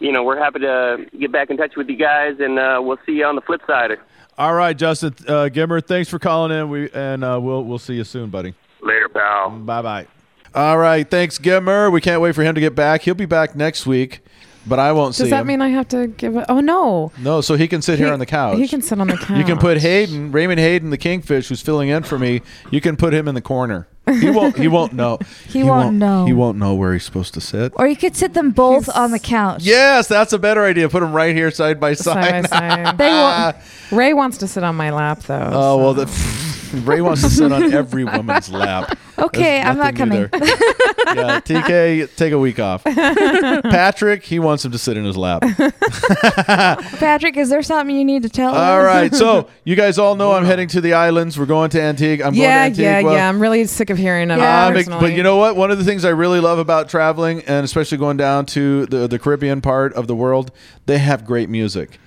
you know we're happy to get back in touch with you guys, and uh, we'll see you on the flip side. All right, Justin uh, Gimmer, thanks for calling in. We and uh, we'll we'll see you soon, buddy. Later, pal. Bye bye. All right, thanks, Gimmer. We can't wait for him to get back. He'll be back next week, but I won't Does see Does that him. mean I have to give a? Oh no. no, so he can sit here on the couch. He can sit on the couch. You can put Hayden, Raymond Hayden, the Kingfish, who's filling in for me. You can put him in the corner. He won't. He won't know. He won't know. He won't know where he's supposed to sit. Or you could sit them both on the couch. Yes, that's a better idea. Put them right here, side by Side side. by side. They won't- Ray wants to sit on my lap though. Oh well, the, Ray wants to sit on every woman's lap. Okay, I'm not nothing coming. there. yeah, TK, take a week off. Patrick, he wants him to sit in his lap. Patrick, is there something you need to tell us? All right, so you guys all know I'm heading to the islands. We're going to Antigua. I'm yeah, going to yeah, Antigua. yeah. I'm really sick of hearing of I'm it. Uh, ex- personally. but you know what? One of the things I really love about traveling, and especially going down to the the Caribbean part of the world, they have great music,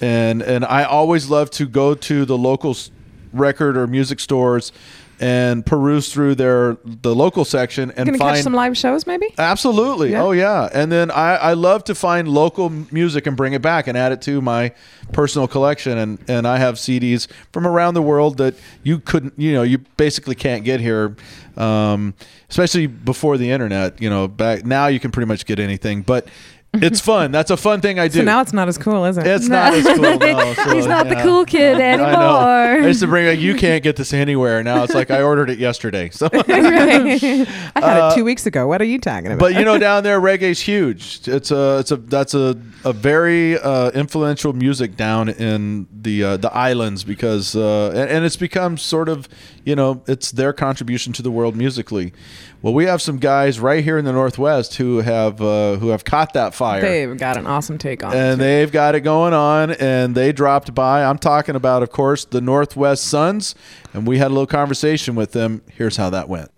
and and I always love to go to the local s- record or music stores and peruse through their the local section and gonna find catch some live shows, maybe. Absolutely. Yeah. Oh yeah. And then I, I love to find local music and bring it back and add it to my personal collection. And, and I have CDs from around the world that you couldn't, you know, you basically can't get here. Um, especially before the internet, you know, back now you can pretty much get anything, but it's fun. That's a fun thing I do. So now it's not as cool, is it? It's not as cool. No, so, He's not the cool kid I know. anymore. I used to bring like you can't get this anywhere. Now it's like I ordered it yesterday. So I had Uh, it two weeks ago. What are you talking about? but you know, down there, reggae's huge. It's a, it's a, that's a, a very uh, influential music down in the uh, the islands because, uh, and, and it's become sort of, you know, it's their contribution to the world musically. Well, we have some guys right here in the Northwest who have uh, who have caught that fire they've got an awesome take on and too. they've got it going on and they dropped by i'm talking about of course the northwest sons and we had a little conversation with them here's how that went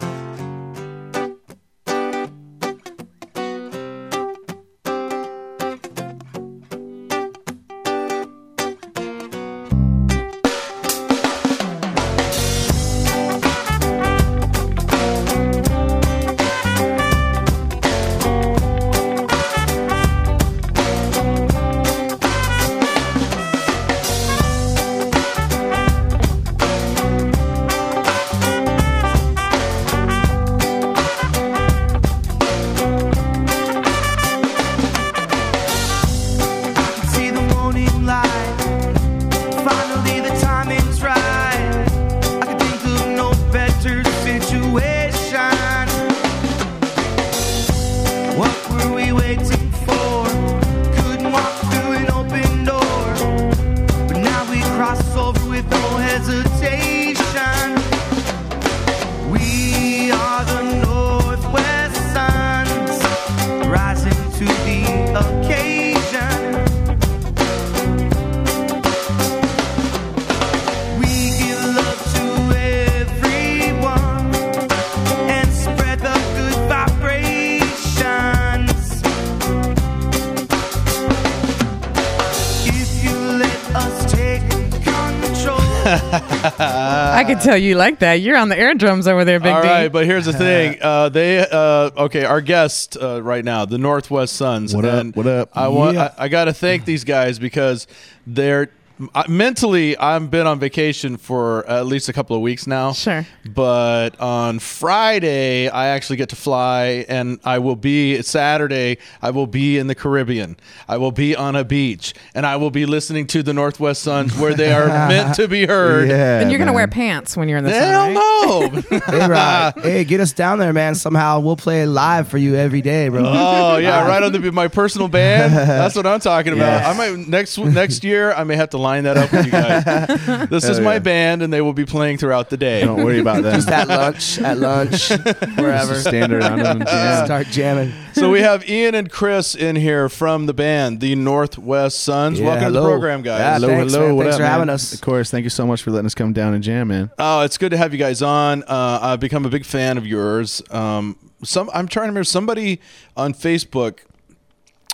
tell you like that. You're on the air drums over there, Big All D. right, but here's the thing. Uh, they uh, okay. Our guest uh, right now, the Northwest Sons. What up? What up? I want. Yeah. I, I got to thank these guys because they're uh, mentally. I've been on vacation for at least a couple of weeks now. Sure. But on Friday, I actually get to fly, and I will be Saturday. I will be in the Caribbean. I will be on a beach, and I will be listening to the Northwest Sons where they are meant to be heard. and you're gonna wear pants when you're in the sun. Hell right? no. hey, hey, get us down there, man. Somehow we'll play live for you every day, bro. Oh yeah, right on the my personal band. That's what I'm talking about. Yeah. I might next next year I may have to line that up with you guys. This is my yeah. band, and they will be playing throughout the day. Don't worry about that. Just at lunch, at lunch, wherever. Just stand around and jam. Start jamming. so we have Ian and Chris in here from the band, the Northwest Sons. Yeah, Welcome to the program, guys. Yeah, hello, thanks, hello. man. What Thanks up, for man? having us. Of course. Thank you so much for letting us come down and jam, man. Oh, it's good to have you guys on. Uh, I've become a big fan of yours. Um, some I'm trying to remember somebody on Facebook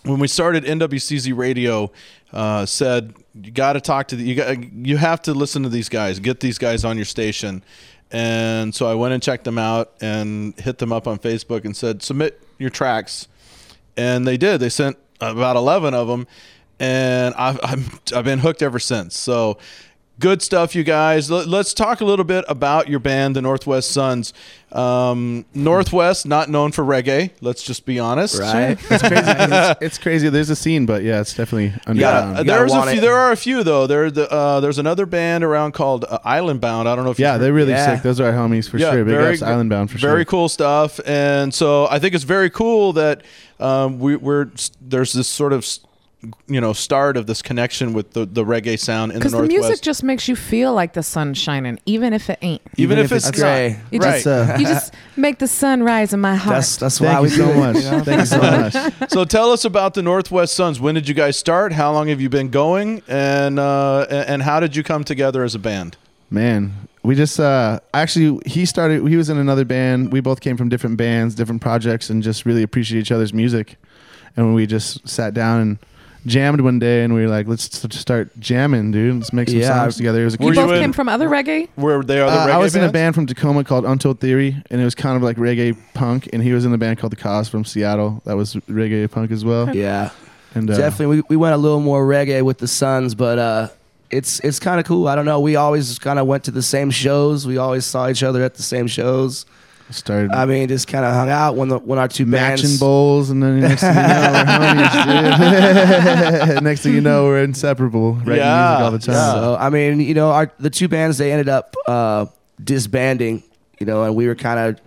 when we started NWCZ Radio uh, said you got to talk to the you got you have to listen to these guys, get these guys on your station. And so I went and checked them out and hit them up on Facebook and said submit your tracks, and they did. They sent about eleven of them, and I've I'm, I've been hooked ever since. So Good stuff, you guys. Let- Let's talk a little bit about your band, the Northwest Sons. Um, Northwest, not known for reggae. Let's just be honest. Right. It's crazy. 'cause It's, it's crazy. There's a scene, but yeah, it's definitely underground. Yeah, there's a few. There are a few though. There, the, uh, there's another band around called uh, Island Bound. I don't know if Yeah, you've they're heard- really sick. Those are our homies for sure. Big ups, Island Bound for very sure. Very cool stuff. And so I think it's very cool that um, we, we're there's this sort of you know start of this connection with the, the reggae sound in the northwest. Because the, music just makes you feel like the sun's shining, even if it ain't. Even if it's gray. You Right. just, Uh, you just make the sun rise in my heart. That's that's why we so do much. you? Thank you so much. so tell us about the Northwest Sons. When did you guys start? How long have you been going? And uh, and and how did you come together as a band? Man, we just uh actually he started he was in another band. We both came from different bands, different projects and just really appreciate each other's music. And we just sat down and jammed one day and we were like, let's s- start jamming, dude. Let's make some Yeah. songs together. It was a you cute- both came from other reggae? Where they are the Uh, reggae I was in a bands? band from Tacoma called Untold Theory, and it was kind of like reggae punk. And he was in a band called The Cause from Seattle. That was reggae punk as well. Yeah, And uh, definitely. We, we went a little more reggae with the Sons, but uh, it's it's kind of cool. I don't know. We always kind of went to the same shows. We always saw each other at the same shows. Started I mean, just kind of hung out when the when our two matching bands. bowls, and then next thing you know, we're homies. next thing you know, we're inseparable. Writing Yeah, music all the time. yeah. So I mean, you know, our the two bands they ended up uh, disbanding. You know, and we were kind of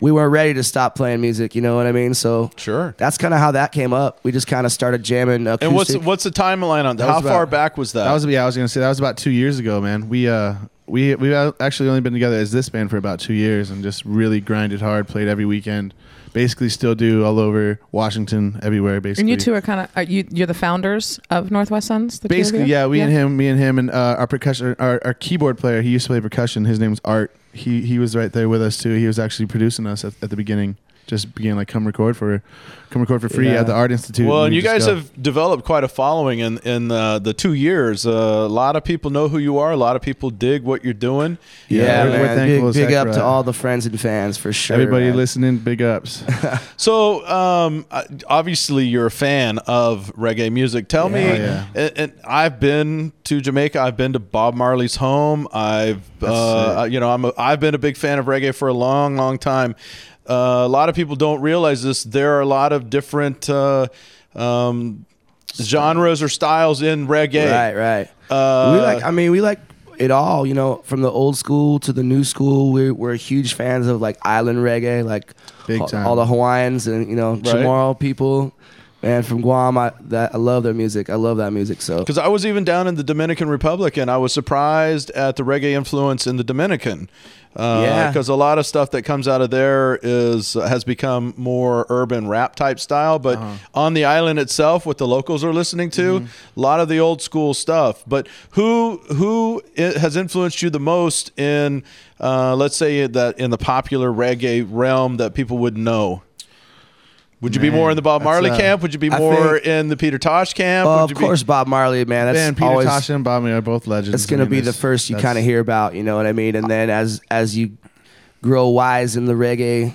we weren't ready to stop playing music. You know what I mean? So Sure. that's kind of how that came up. We just kind of started jamming acoustic. And what's what's the timeline on that? That How was far back was that? That was yeah. I was gonna say that was about two years ago, man. We uh we we've actually only been together as this band for about two years, and just really grinded hard, played every weekend. Basically, still do all over Washington, everywhere. Basically, And you two are kind of are you. You're the founders of Northwest Sons. The basically yeah we and him me and him and uh, our percussion our, our keyboard player he used to play percussion his name's art he he was right there with us too he was actually producing us at, at the beginning just began like come record for come record for free Yeah. at the art institute well, and you guys go. have developed quite a following in in uh, the two years. Uh, a lot of people know who you are. A lot of people dig what you're doing. Yeah, we're- we're man. thankful as big big up to all the friends and fans for sure. everybody man. listening big ups So, um, uh, obviously, you're a fan of reggae music. Tell me, Yeah. Oh, yeah. and, and I've been to Jamaica. I've been to Bob Marley's home. I've, uh, you know, I'm a, I've been a big fan of reggae for a long, long time. Uh, a lot of people don't realize this. There are a lot of different uh, um, genres or styles in reggae. Right, right. Uh, we like. I mean, we like it all. You know, from the old school to the new school. We're we're huge fans of like island reggae, like Big all, time. all the Hawaiians and you know Chamorro people. And from Guam, I that I love their music. I love that music. So Because I was even down in the Dominican Republic, and I was surprised at the reggae influence in the Dominican. Uh, Yeah. Because a lot of stuff that comes out of there is has become more urban rap type style, but Uh-huh. on the island itself, what the locals are listening to, Mm-hmm. a lot of the old school stuff. But who who has influenced you the most in, uh, let's say that in the popular reggae realm that people would know? Would you be more in the Bob Marley uh, camp? Would you be I more think- in the Peter Tosh camp? Well, Would of you be- course, Bob Marley, man. That's Man, Peter always Tosh and Bob Marley are both legends it's gonna be the first you kind of hear about. You know what I mean? And then as as you grow wise in the reggae,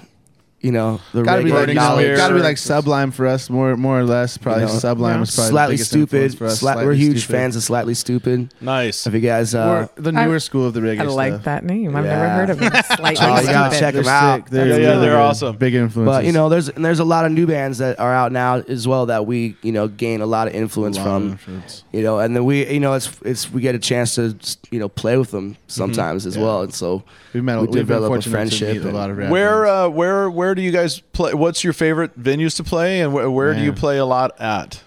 you know the Gotta be, like, you know, knowledge. gotta be like Sublime for us, more more or less. Probably You know, Sublime was probably slightly biggest stupid. for us. Sli- we're huge Stupid. fans of slightly stoopid. Nice. If you guys, uh, We're the newer school of the reggae I like stuff. that name. I've Yeah. never heard of it. Slightly Oh, stupid. check 'em They're out. They're Yeah, yeah, they're good. awesome. Big influences. But you know, there's and there's a lot of new bands that are out now as well that we you know gain a lot of influence A lot of from. influence. You know, and then we you know it's it's we get a chance to you know play with them sometimes as Yeah. well, and so we've met. we we've been develop a friendship meet a lot of rap Where uh, where where do you guys play? What's your favorite venues to play, and where, where do you play a lot at?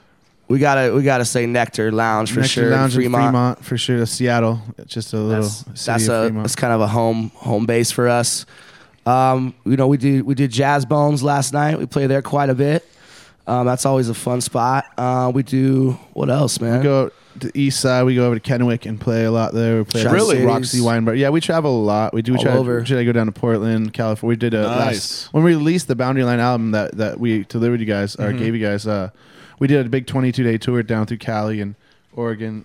we gotta we gotta say Nectar Lounge for Nectar sure. Lounge Fremont. Fremont for sure. Seattle, It's just a little That's, city that's of a Fremont. that's kind of a home home base for us. Um, you know, we did we did Jazz Bones last night. We play there quite a bit. Um, that's always a fun spot. Uh, we do what else, man? We go to the east side. We go over to Kennewick and play a lot there. We play at Really? Roxy Wine Bar. Yeah, we travel a lot. We do All try over. Try to go down to Portland, California. We did a Nice. last when we released the Boundary Line album that that we delivered you guys or Mm-hmm. gave you guys. Uh, we did a big 22 day tour down through Cali and Oregon.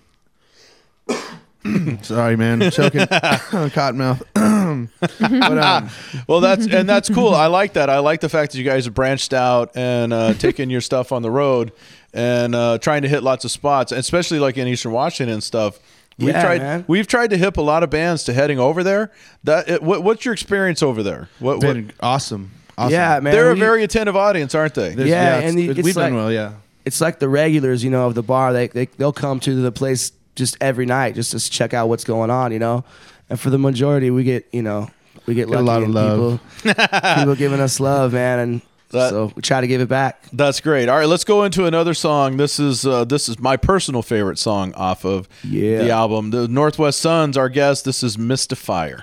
Sorry, man, choking, cottonmouth. but um, Well, that's and that's cool. I like that. I like the fact that you guys have branched out and uh, taken your stuff on the road and uh, trying to hit lots of spots, especially like in Eastern Washington and stuff. We've Yeah, tried. man. We've tried to hip a lot of bands to heading over there. That it, what, what's your experience over there? What, what Been awesome. awesome. Yeah, man. They're a very attentive audience, aren't they? There's- yeah, it's- and the, it- it's we've like, done well. Yeah. It's like the regulars, you know, of the bar. They they they'll come to the place just every night just to check out what's going on, you know. And for the majority, we get you know we get, Get a lot of love. People, people giving us love, man, and That- so we try to give it back. That's great. All right, let's go into another song. This is uh, this is my personal favorite song off of Yeah. the album. The Northwest Sons, our guest. This is. Mystifier,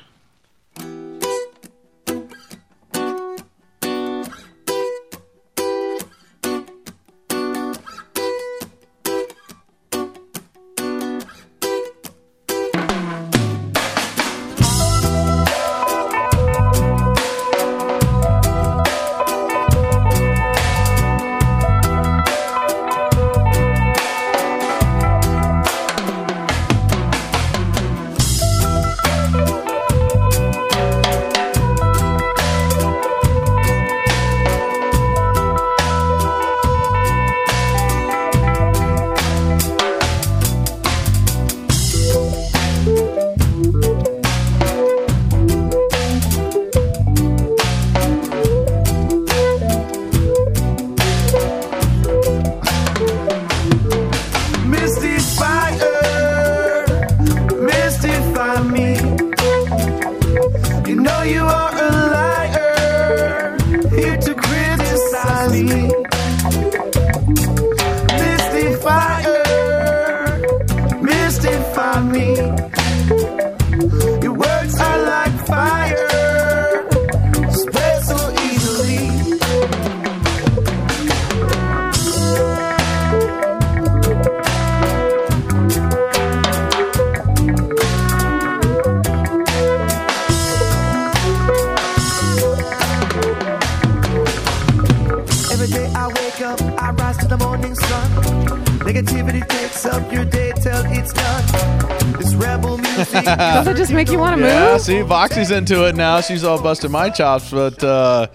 Does it just make you want to Yeah, move? see, Voxy's into it now. She's all busting my chops. But uh,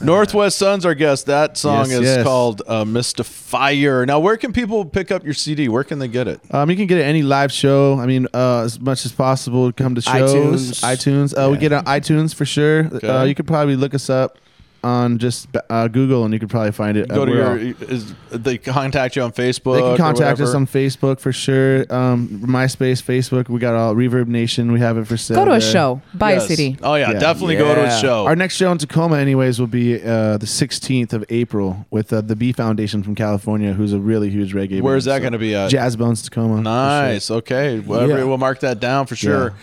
Northwest Sons, our guest. That song Yes, is yes. called uh, Mystifier. Now, where can people pick up your CD? Where can they get it? Um, you can get it any live show. I mean, uh, as much as possible. Come to shows, iTunes. iTunes. Uh, We get on iTunes for sure. Okay. Uh, you could probably look us up on just uh, Google, and you could probably find it. Go to your. Is, they contact you on Facebook. They can contact us on Facebook for sure. Um, MySpace, Facebook. We got all Reverb Nation. We have it for sale. Go to a there. show. Buy Yes. a CD. Oh yeah, Yeah. definitely go to a show. Our next show in Tacoma, anyways, will be uh, the 16th of April with uh, the B Foundation from California, who's a really huge reggae. Where's band. that So, going to be at? Jazz Bones Tacoma. for sure. Nice. Okay. Well, Yeah. We'll mark that down for sure.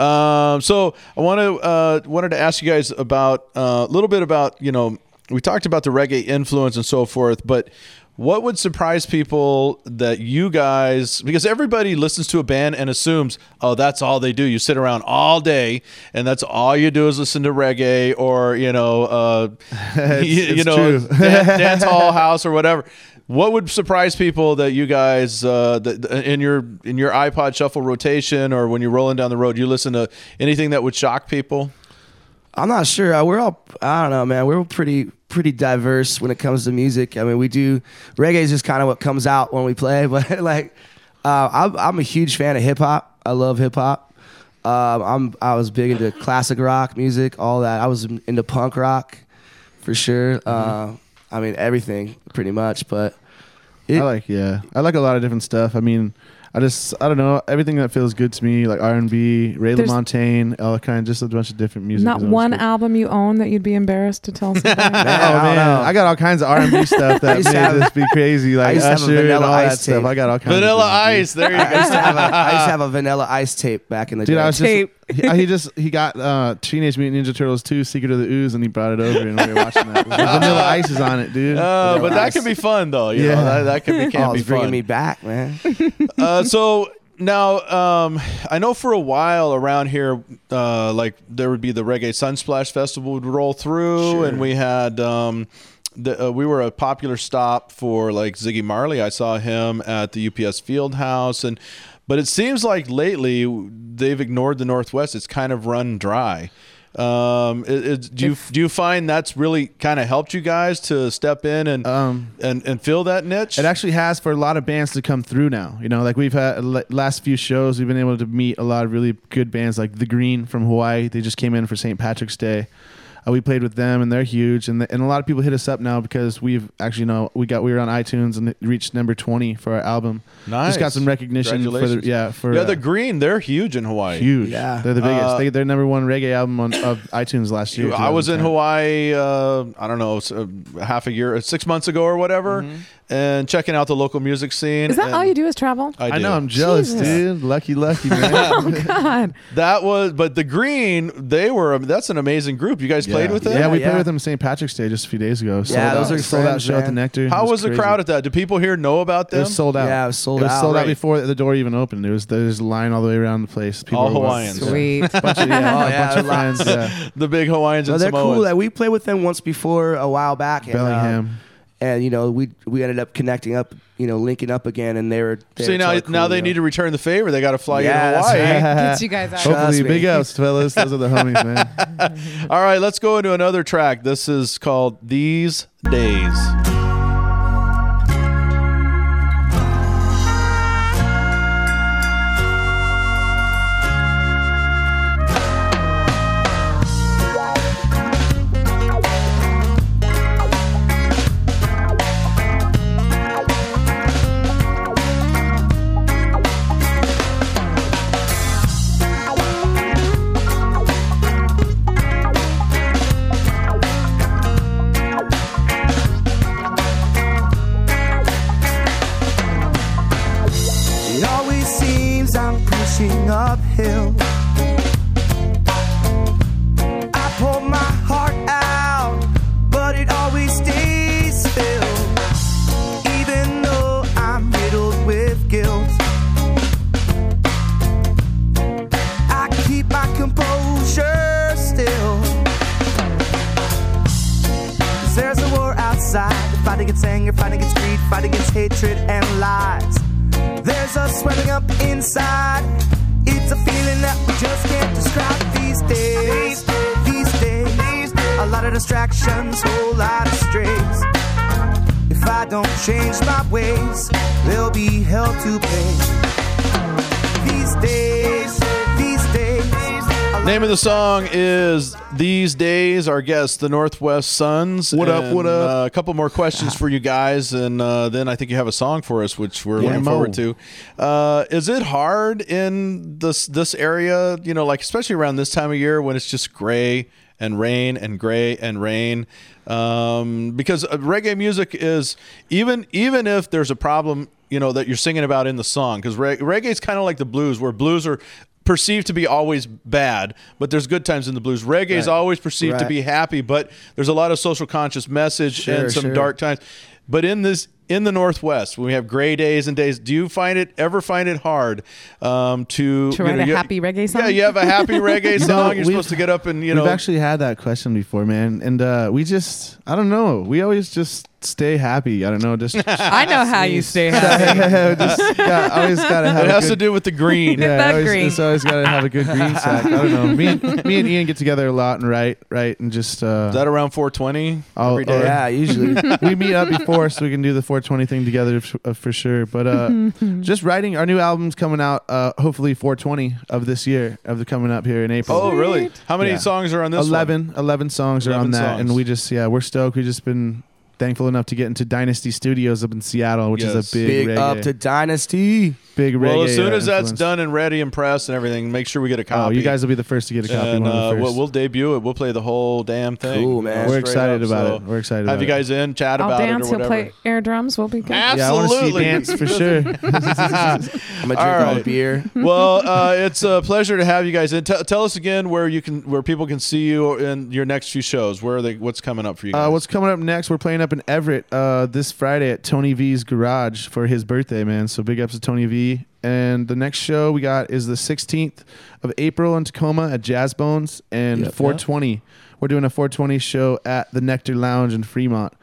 Um, so I want to uh, wanted to ask you guys about uh, a little bit about you know we talked about the reggae influence and so forth, but what would surprise people that you guys because everybody listens to a band and assumes oh that's all they do you sit around all day and that's all you do is listen to reggae or you know uh, It's- you, you know true. dance hall house or whatever what would surprise people that you guys uh, that in your in your iPod shuffle rotation or when you're rolling down the road you listen to anything that would shock people I'm not sure. Uh, We're all I don't know, man. We're pretty pretty diverse when it comes to music. I mean, we do reggae is just kind of what comes out when we play, but like uh, I'm, I'm a huge fan of hip hop. I love hip hop. Um, I'm I was big into classic rock music, all that. I was into punk rock for sure. Uh, I mean everything pretty much, but it, I like yeah. I like a lot of different stuff. I mean, I just I don't know everything that feels good to me, like R and B, Ray There's- LaMontagne, all kind, just a bunch of different music. Not one good. album you own that you'd be embarrassed to tell somebody. oh man, I got all kinds of R and B stuff that used to made have- this be crazy, I like used to have a Usher and Vanilla all that Ice stuff. tape. I got all kinds. Vanilla of Ice there you go. I used, to have a, I used to have a Vanilla Ice tape back in the Dude, day. I was Tape. He, he just he got uh, Teenage Mutant Ninja Turtles 2 Secret of the Ooze and he brought it over and we were watching that. Vanilla Ice is on it, dude. uh, but that Ice. could be fun though you Yeah. know that, that could be can oh, be bringing fun me back, man. uh, so now um, I know for a while around here, uh, like there would be the Reggae Sunsplash Festival would roll through, and we had um, the, uh, we were a popular stop for like Ziggy Marley. I saw him at the UPS Field House, and but it seems like lately they've ignored the Northwest. It's kind of run dry. Um, it, it's- do you do you find that's really kind of helped you guys to step in and and and fill that niche? Um, It actually has for a lot of bands to come through now. You know, like we've had last few shows, we've been able to meet a lot of really good bands like The Green from Hawaii. They just came in for St. Patrick's Day. Uh, we played with them, and they're huge. And and a lot of people hit us up now because we've actually you know we got we were on iTunes and it reached number twenty for our album. Nice. Just got some recognition for the, yeah for yeah uh, the Green. They're huge in Hawaii. huge. Yeah, they're the biggest. Uh, they, they're number one reggae album on, of iTunes last year. I was in Hawaii. Uh, I don't know, s- uh, half a year, six months ago or whatever, and checking out the local music scene. Is that and all you do is travel? I, I do. know. I'm jealous, Jesus. dude. Lucky, lucky man. oh God. That was, but the Green, they were. That's an amazing group. You guys played with them. Yeah, we Yeah. played with them St. Patrick's Day just a few days ago. Sold Yeah, out, those are sold out friends, show at the. Nectar. How It was the crowd at that? Do people here know about It them? was sold out. Yeah, it was sold It was out. sold out Right. before the door even opened. There was there's a line all the way around the place. People All were- Hawaiians. Sweet. Bunch of, yeah, Oh, a yeah, bunch of lots. friends. Yeah. the big Hawaiians No, and they're Samoans. cool. Like, we played with them once before a while back. And, uh, Bellingham. And you know we we ended up connecting up, you know, linking up again, and they were. They See were now, totally cool, now they you know. need to return the favor. They got to fly Yeah, you to Hawaii. right. Get you guys out. Hopefully, big ups, fellas. Those are the homies, man. All right, let's go into another track. This is called "These Days." Uphill. I pour my heart out, but it always stays filled. Even though I'm riddled with guilt, I keep my composure still. 'Cause there's a war outside, the fight against anger, fight against greed, fight against hatred and lies. There's a swelling up inside. Of distractions, whole lot of strays. If I don't change my ways, there'll be hell to pay. These days, these days. a Name of the song is "These Days." Our guest, the Northwest Sons. What up, what up? Uh, a couple more questions for you guys, and uh, then I think you have a song for us, which we're Yeah, looking Mo. forward to. Uh, is it hard in this this area? You know, like especially around this time of year when it's just gray and rain and gray and rain. Um, because uh, reggae music is even even if there's a problem, you know, that you're singing about in the song. Because reg- reggae is kind of like the blues, where blues are perceived to be always bad, but there's good times in the blues. Reggae is always perceived to be happy, but there's a lot of social conscious message Sure, and some sure. dark times. But in this in the Northwest, when we have gray days and days, do you find it ever find it hard um, to To you write know, a you- happy reggae song? Yeah, you have a happy reggae You know, song. You're supposed to get up and you know. We've actually had that question before, man, and uh, we just, I don't know, we always just stay happy. I don't know, just. I know how you stay happy. just got, always gotta have. it has good- to do with the green. Yeah, That always, green. It's always got to have a good green sack. I don't know. Me, and- me and Ian get together a lot and write, write, and just. Uh, Is that around 420 I'll- every day? or- Yeah, usually. we meet up before so we can do the 420 thing together f- uh, for sure. But uh, just writing our new album's coming out. Uh, hopefully 420 of this year of the coming up here in April. Oh, really? How many Yeah. songs are on this? 11, 11 songs are 11 on that, songs. and we just yeah we're stoked. We just been thankful enough to get into Dynasty Studios up in Seattle, which Yes. is a big, Big reggae, up to Dynasty. big reggae. Well, as soon uh, as that's done and ready and pressed and everything, make sure we get a copy. oh, you guys will be the first to get a copy. and uh, we'll, we'll debut it. We'll play the whole damn thing. Cool, man. We're excited up, about so it. We're excited. Have about you guys in? Chat I'll about dance. it or He'll play air drums. We'll be good. Yeah, I want to see Absolutely. dance for sure. I'm gonna drink All all, right. beer. well, uh, it's a pleasure to have you guys in. T- tell us again where you can, where people can see you in your next few shows. Where are they? What's coming up for you guys? Uh, what's coming up next? We're playing up in Everett uh, this Friday at Tony V's Garage for his birthday, man. So big ups to Tony V. And the next show we got is the 16th of April in Tacoma at Jazz Bones and Yep. 420. We're doing a 420 show at the Nectar Lounge in Fremont,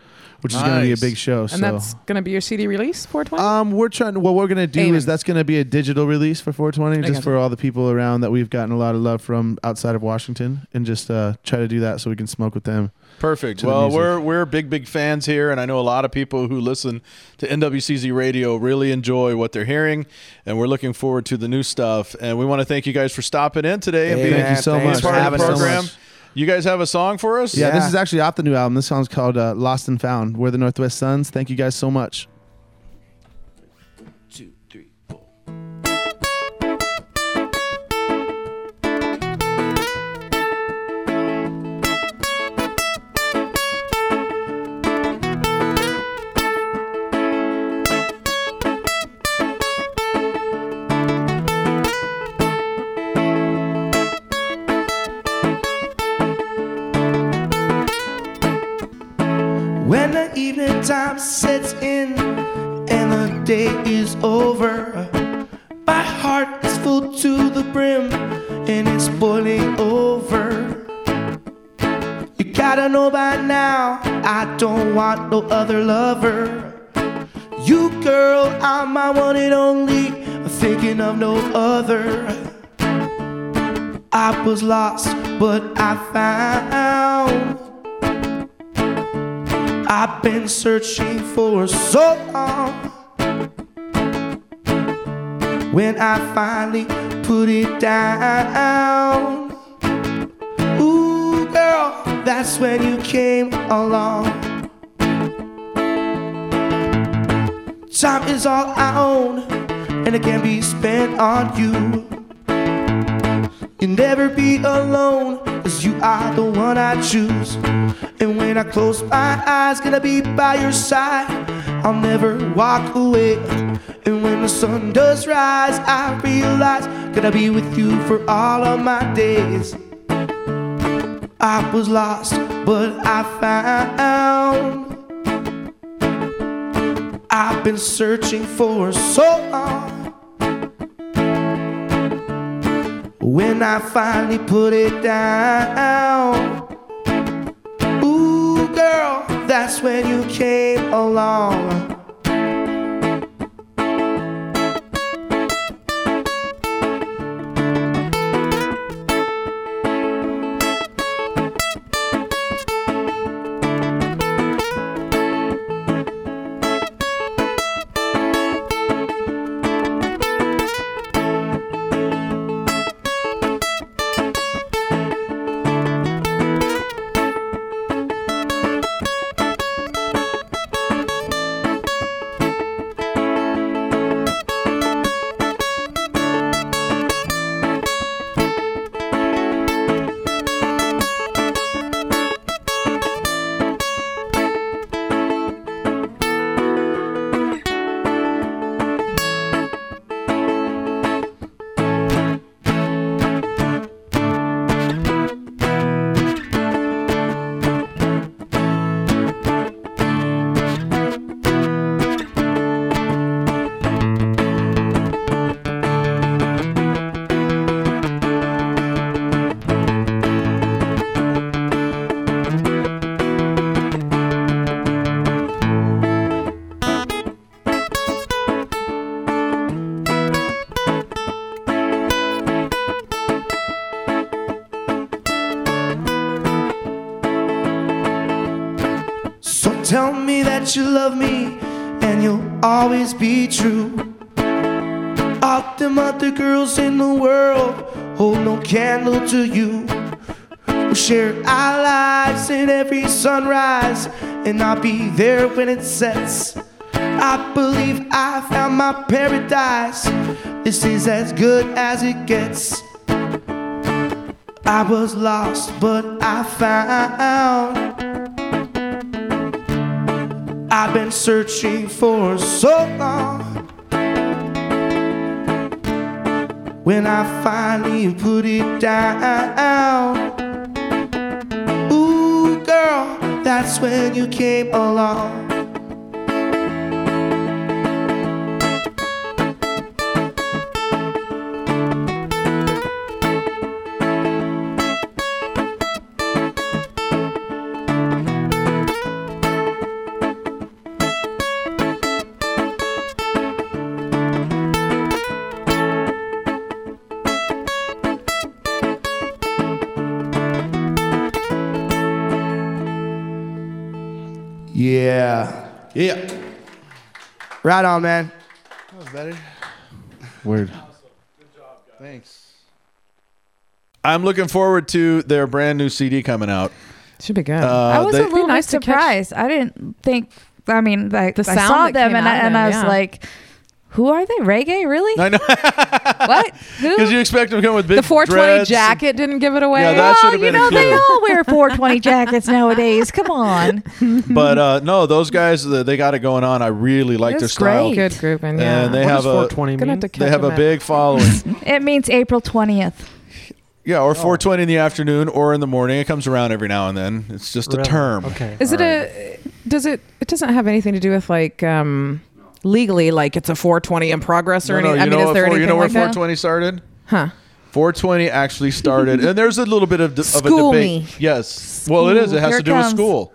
which which is going to be a big show. And so that's going to be your CD release, 420? um, we're trying. What we're gonna do Amen. is that's gonna be a digital release for 420, I just gotcha. for all the people around that we've gotten a lot of love from outside of Washington, and just uh, try to do that so we can smoke with them. Perfect. Well, we're we're big big fans here, and I know a lot of people who listen to NWCZ Radio really enjoy what they're hearing, and we're looking forward to the new stuff. And we want to thank you guys for stopping in today and being Thank you so much part for of the having us. program. You guys have a song for us? Yeah, this is actually off the new album. This song's called uh, "Lost and Found." We're the Northwest Sons. Thank you guys so much. Day is over, my heart is full to the brim and it's boiling over. You gotta know by now, I don't want no other lover. You, girl, I'm my one and only, thinking of no other. I was lost, but I found. I've been searching for so long. When I finally put it down, ooh, girl, that's when you came along. Time is all I own, and it can be spent on you. You'll never be alone, cause you are the one I choose. And when I close my eyes, gonna be by your side. I'll never walk away. And when the sun does rise, I realize gonna be with you for all of my days. I was lost, but I found. I've been searching for so long. When I finally put it down, ooh, girl, that's when you came along. Always be true. All them other girls in the world hold no candle to you. We'll share our lives in every sunrise, and I'll be there when it sets. I believe I found my paradise. This is as good as it gets. I was lost, but I found. I've been searching for so long. When I finally put it down, ooh, girl, that's when you came along. Yeah. Yeah. Right on, man. That was better. Word. Thanks. I'm looking forward to their brand new CD coming out. Should be good. Uh, I was they- a little nice bit catch- surprised. I didn't think. I mean, like The I sound saw that them came and out I, of and them, I was yeah. like, "Who are they? Reggae? Really? I know. what? Who? Because you expect them to come with big the 420 dreads. jacket didn't give it away. Yeah, that should have you been know, a clue. they all wear 420 jackets nowadays. Come on. But uh, no, those guys, uh, they got it going on. I really like their That's style. great. Good grouping, yeah. And they What have a 420 Gonna have they have a big following. It means April 20th. yeah, or 420 in the afternoon or in the morning. It comes around every now and then. It's just a term. Okay. Is it a? Does it? It doesn't have anything to do with like um legally, like it's a 420 in progress or No, no, anything. you I mean, know is what there four- anything you know where like that? 420 started? Huh? 420 actually started, and there's a little bit of, de- of a debate. me. Yes. Well, it is. It has Here to it do with school.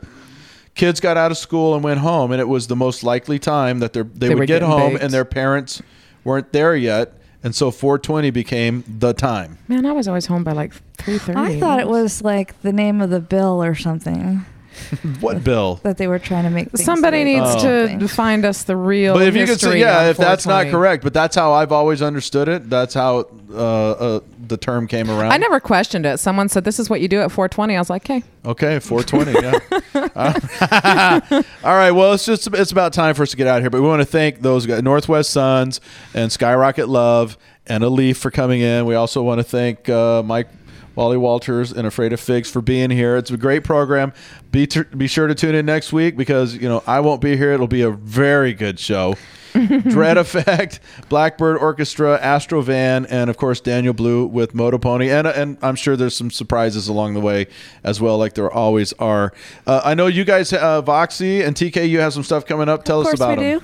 Kids got out of school and went home, and it was the most likely time that they're, they, They would get home, baked. and their parents weren't there yet, and so 420 became the time. Man, I was always home by like 3:30. I thought it was like the name of the bill or something What bill? that they were trying to make. Somebody like needs Oh. to find us the real. But if you could say, yeah, if that's not correct, but that's how I've always understood it. That's how uh, uh, the term came around. I never questioned it. Someone said this is what you do at 420. I was like, okay. Okay, 420. Yeah. Uh, all right. Well, it's just it's about time for us to get out of here. But we want to thank those guys, Northwest Sons and Skyrocket Love and a Leaf for coming in. We also want to thank uh, Mike. Wally Walters and Afraid of Figs for being here. It's a great program. Be t- be sure to tune in next week because you know I won't be here. It'll be a very good show. Dread Effect, Blackbird Orchestra, Astro Van, and of course Daniel Blue with MotoPony, and and I'm sure there's some surprises along the way as well, like there always are. Uh, I know you guys, uh, Voxy and TK, you have some stuff coming up. Tell us about we them.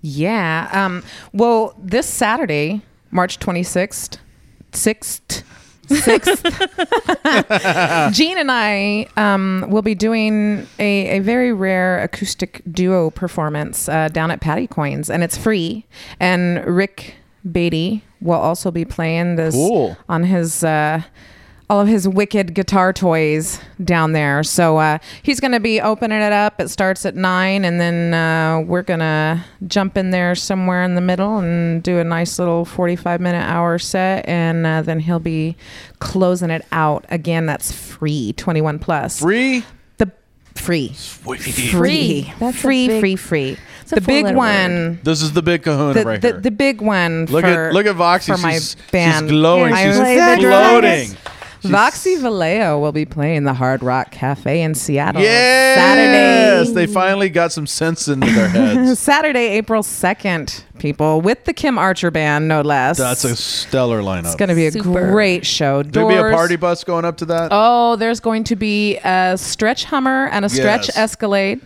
Yeah. Um, well, this Saturday, March 26th, 6th, 6th, Gene and I um, will be doing a, a very rare acoustic duo performance uh, down at Paddy Coyne's, and it's free. And Rick Beatty will also be playing this Cool. on his. Uh, all of his wicked guitar toys down there. So uh, he's going to be opening it up. It starts at nine, and then uh, we're going to jump in there somewhere in the middle and do a nice little 45 minute hour set. And uh, then he'll be closing it out. Again, that's free, 21 plus. Free? The free. Free. That's free, big- free, free. a The big four-letter one. This is the big kahuna The, right the, here. the big one Look for, at look at Voxy. for my she's, band. she's glowing. I She's was- Play floating. Drums. Voxy Vallejo will be playing the Hard Rock Cafe in Seattle Saturday. Yes, Saturday. they finally got some sense into their heads. Saturday, April 2nd, people, with the Kim Archer Band, no less. That's a stellar lineup. It's going to be a Super. great show. There'll be a party bus going up to that. Oh, there's going to be a stretch Hummer and a stretch Yes. Escalade.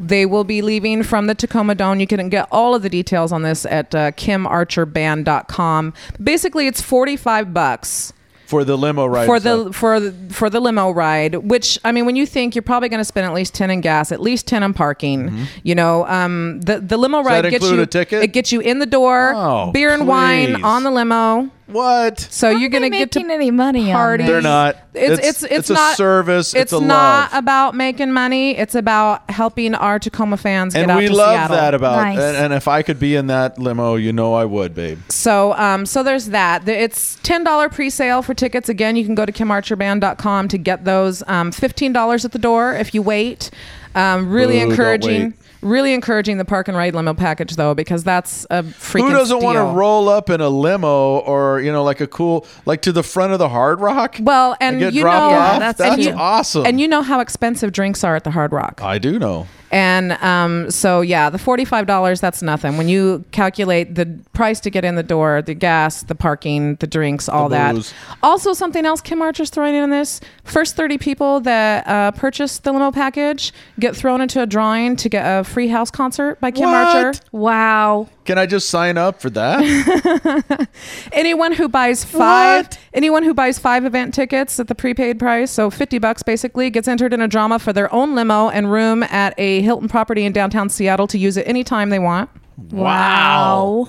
They will be leaving from the Tacoma Dome. You can get all of the details on this at uh, kimarcherband.com. Basically, it's 45 bucks for the limo ride. for the for the, for the limo ride which i mean when you think you're probably going to spend at least 10 in gas at least 10 on parking you know um the the limo Mm-hmm. Does ride that gets you a ticket? it gets you in the door Oh, beer and wine on the limo what so you're going to get to making any money party. They're not. it's It's- it's it's, it's a not service. It's, It's a not love. about making money. It's about helping our Tacoma fans get and out we to love Seattle. that about. Nice. And, and if I could be in that limo, you know I would, babe. So, um, so there's that. It's ten dollar pre-sale for tickets. Again, you can go to kimarcherband.com to get those. Um, Fifteen dollars at the door if you wait. Um, really Boo, don't encouraging. Really encouraging the park and ride limo package though, because that's a freaking. Who doesn't want to roll up in a limo or you know like a cool like to the front of the Hard Rock? Well, and get you know, off? that's that's awesome. and you know how expensive drinks are at the Hard Rock. I do know. And um, so, yeah, the forty-five dollars that's nothing when you calculate the price to get in the door, the gas, the parking, the drinks, all that. Also, something else Kim Archer's throwing in this: first thirty people that uh, purchase the limo package get thrown into a drawing to get a free house concert by Kim What? Archer. Wow. Can I just sign up for that? Anyone who buys five, anyone who buys five event tickets at the prepaid price, so fifty bucks basically, gets entered in a drama for their own limo and room at a Hilton property in downtown Seattle to use it anytime they want. Wow.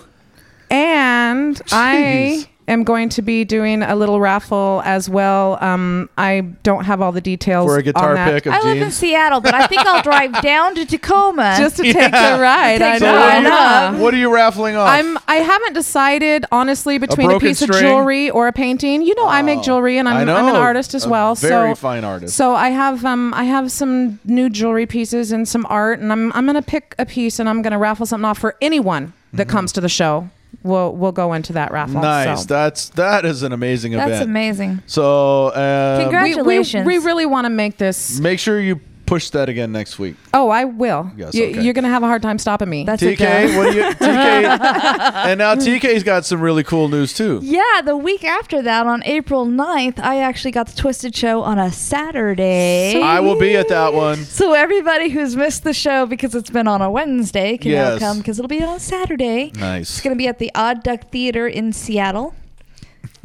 And I am going to be doing a little raffle as well. Um, I don't have all the details For a guitar on that. pick of I live in Seattle, but I think I'll drive down to Tacoma Just to take the ride. Take I the know. ride up. What are you raffling off? I'm. I haven't decided honestly between a, broken piece of jewelry or a painting. You know, I make jewelry and I I'm, I'm an artist as A well. very so fine artist. So I have um I have some new jewelry pieces and some art, and I'm I'm gonna pick a piece and I'm gonna raffle something off for anyone that comes to the show. We'll we'll go into that raffle. Nice. So. That's that is an amazing event. That's event. amazing. So um, Congratulations. We, we, we really want to make this. Make sure you push that again next week. Oh, I will. Yes, You- okay. You're gonna have a hard time stopping me. That's TK, what do you TK? and now TK's got some really cool news too. Yeah, the week after that, on April 9th, I actually got the Twisted Show on a Saturday. I will be at that one. So everybody who's missed the show because it's been on a Wednesday can Yes. now come because it'll be on a Saturday. Nice. It's going to be at the Odd Duck Theater in Seattle.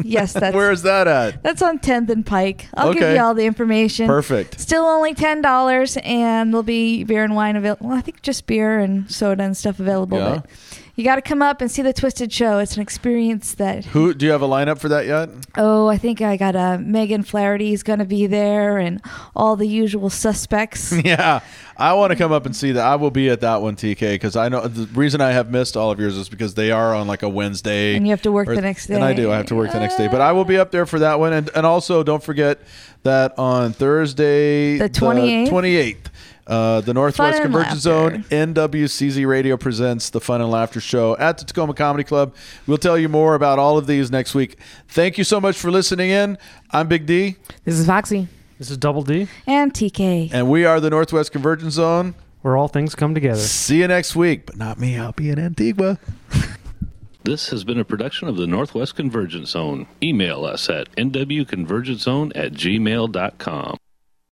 Yes, that's Where is that at? that's on 10th and Pike. I'll give you all the information. Perfect. Still only ten dollars, and there'll be beer and wine available. Well, I think just beer and soda and stuff available. Yeah. But you got to come up and see the Twisted Show. It's an experience that Who do you have a lineup for that yet? Oh, I think I got uh, Megan Flaherty's going to be there and all the usual suspects. yeah, I want to come up and see that. I will be at that one, TK, because I know the reason I have missed all of yours is because they are on like a Wednesday, And you have to work or- the next day. And I do. I have to work the next day, but I will be up there for that one. And and also don't forget that on Thursday, The 28th? twenty eighth. Uh, the Northwest Convergence Zone, NWCZ Radio presents the Fun and Laughter Show at the Tacoma Comedy Club. We'll tell you more about all of these next week. Thank you so much for listening in. I'm Big D. This is Voxy. This is Double D. And TK. And we are the Northwest Convergence Zone. Where all things come together. See you next week, but not me. I'll be in Antigua. This has been a production of the Northwest Convergence Zone. Email us at nwconvergencezone at gmail.com.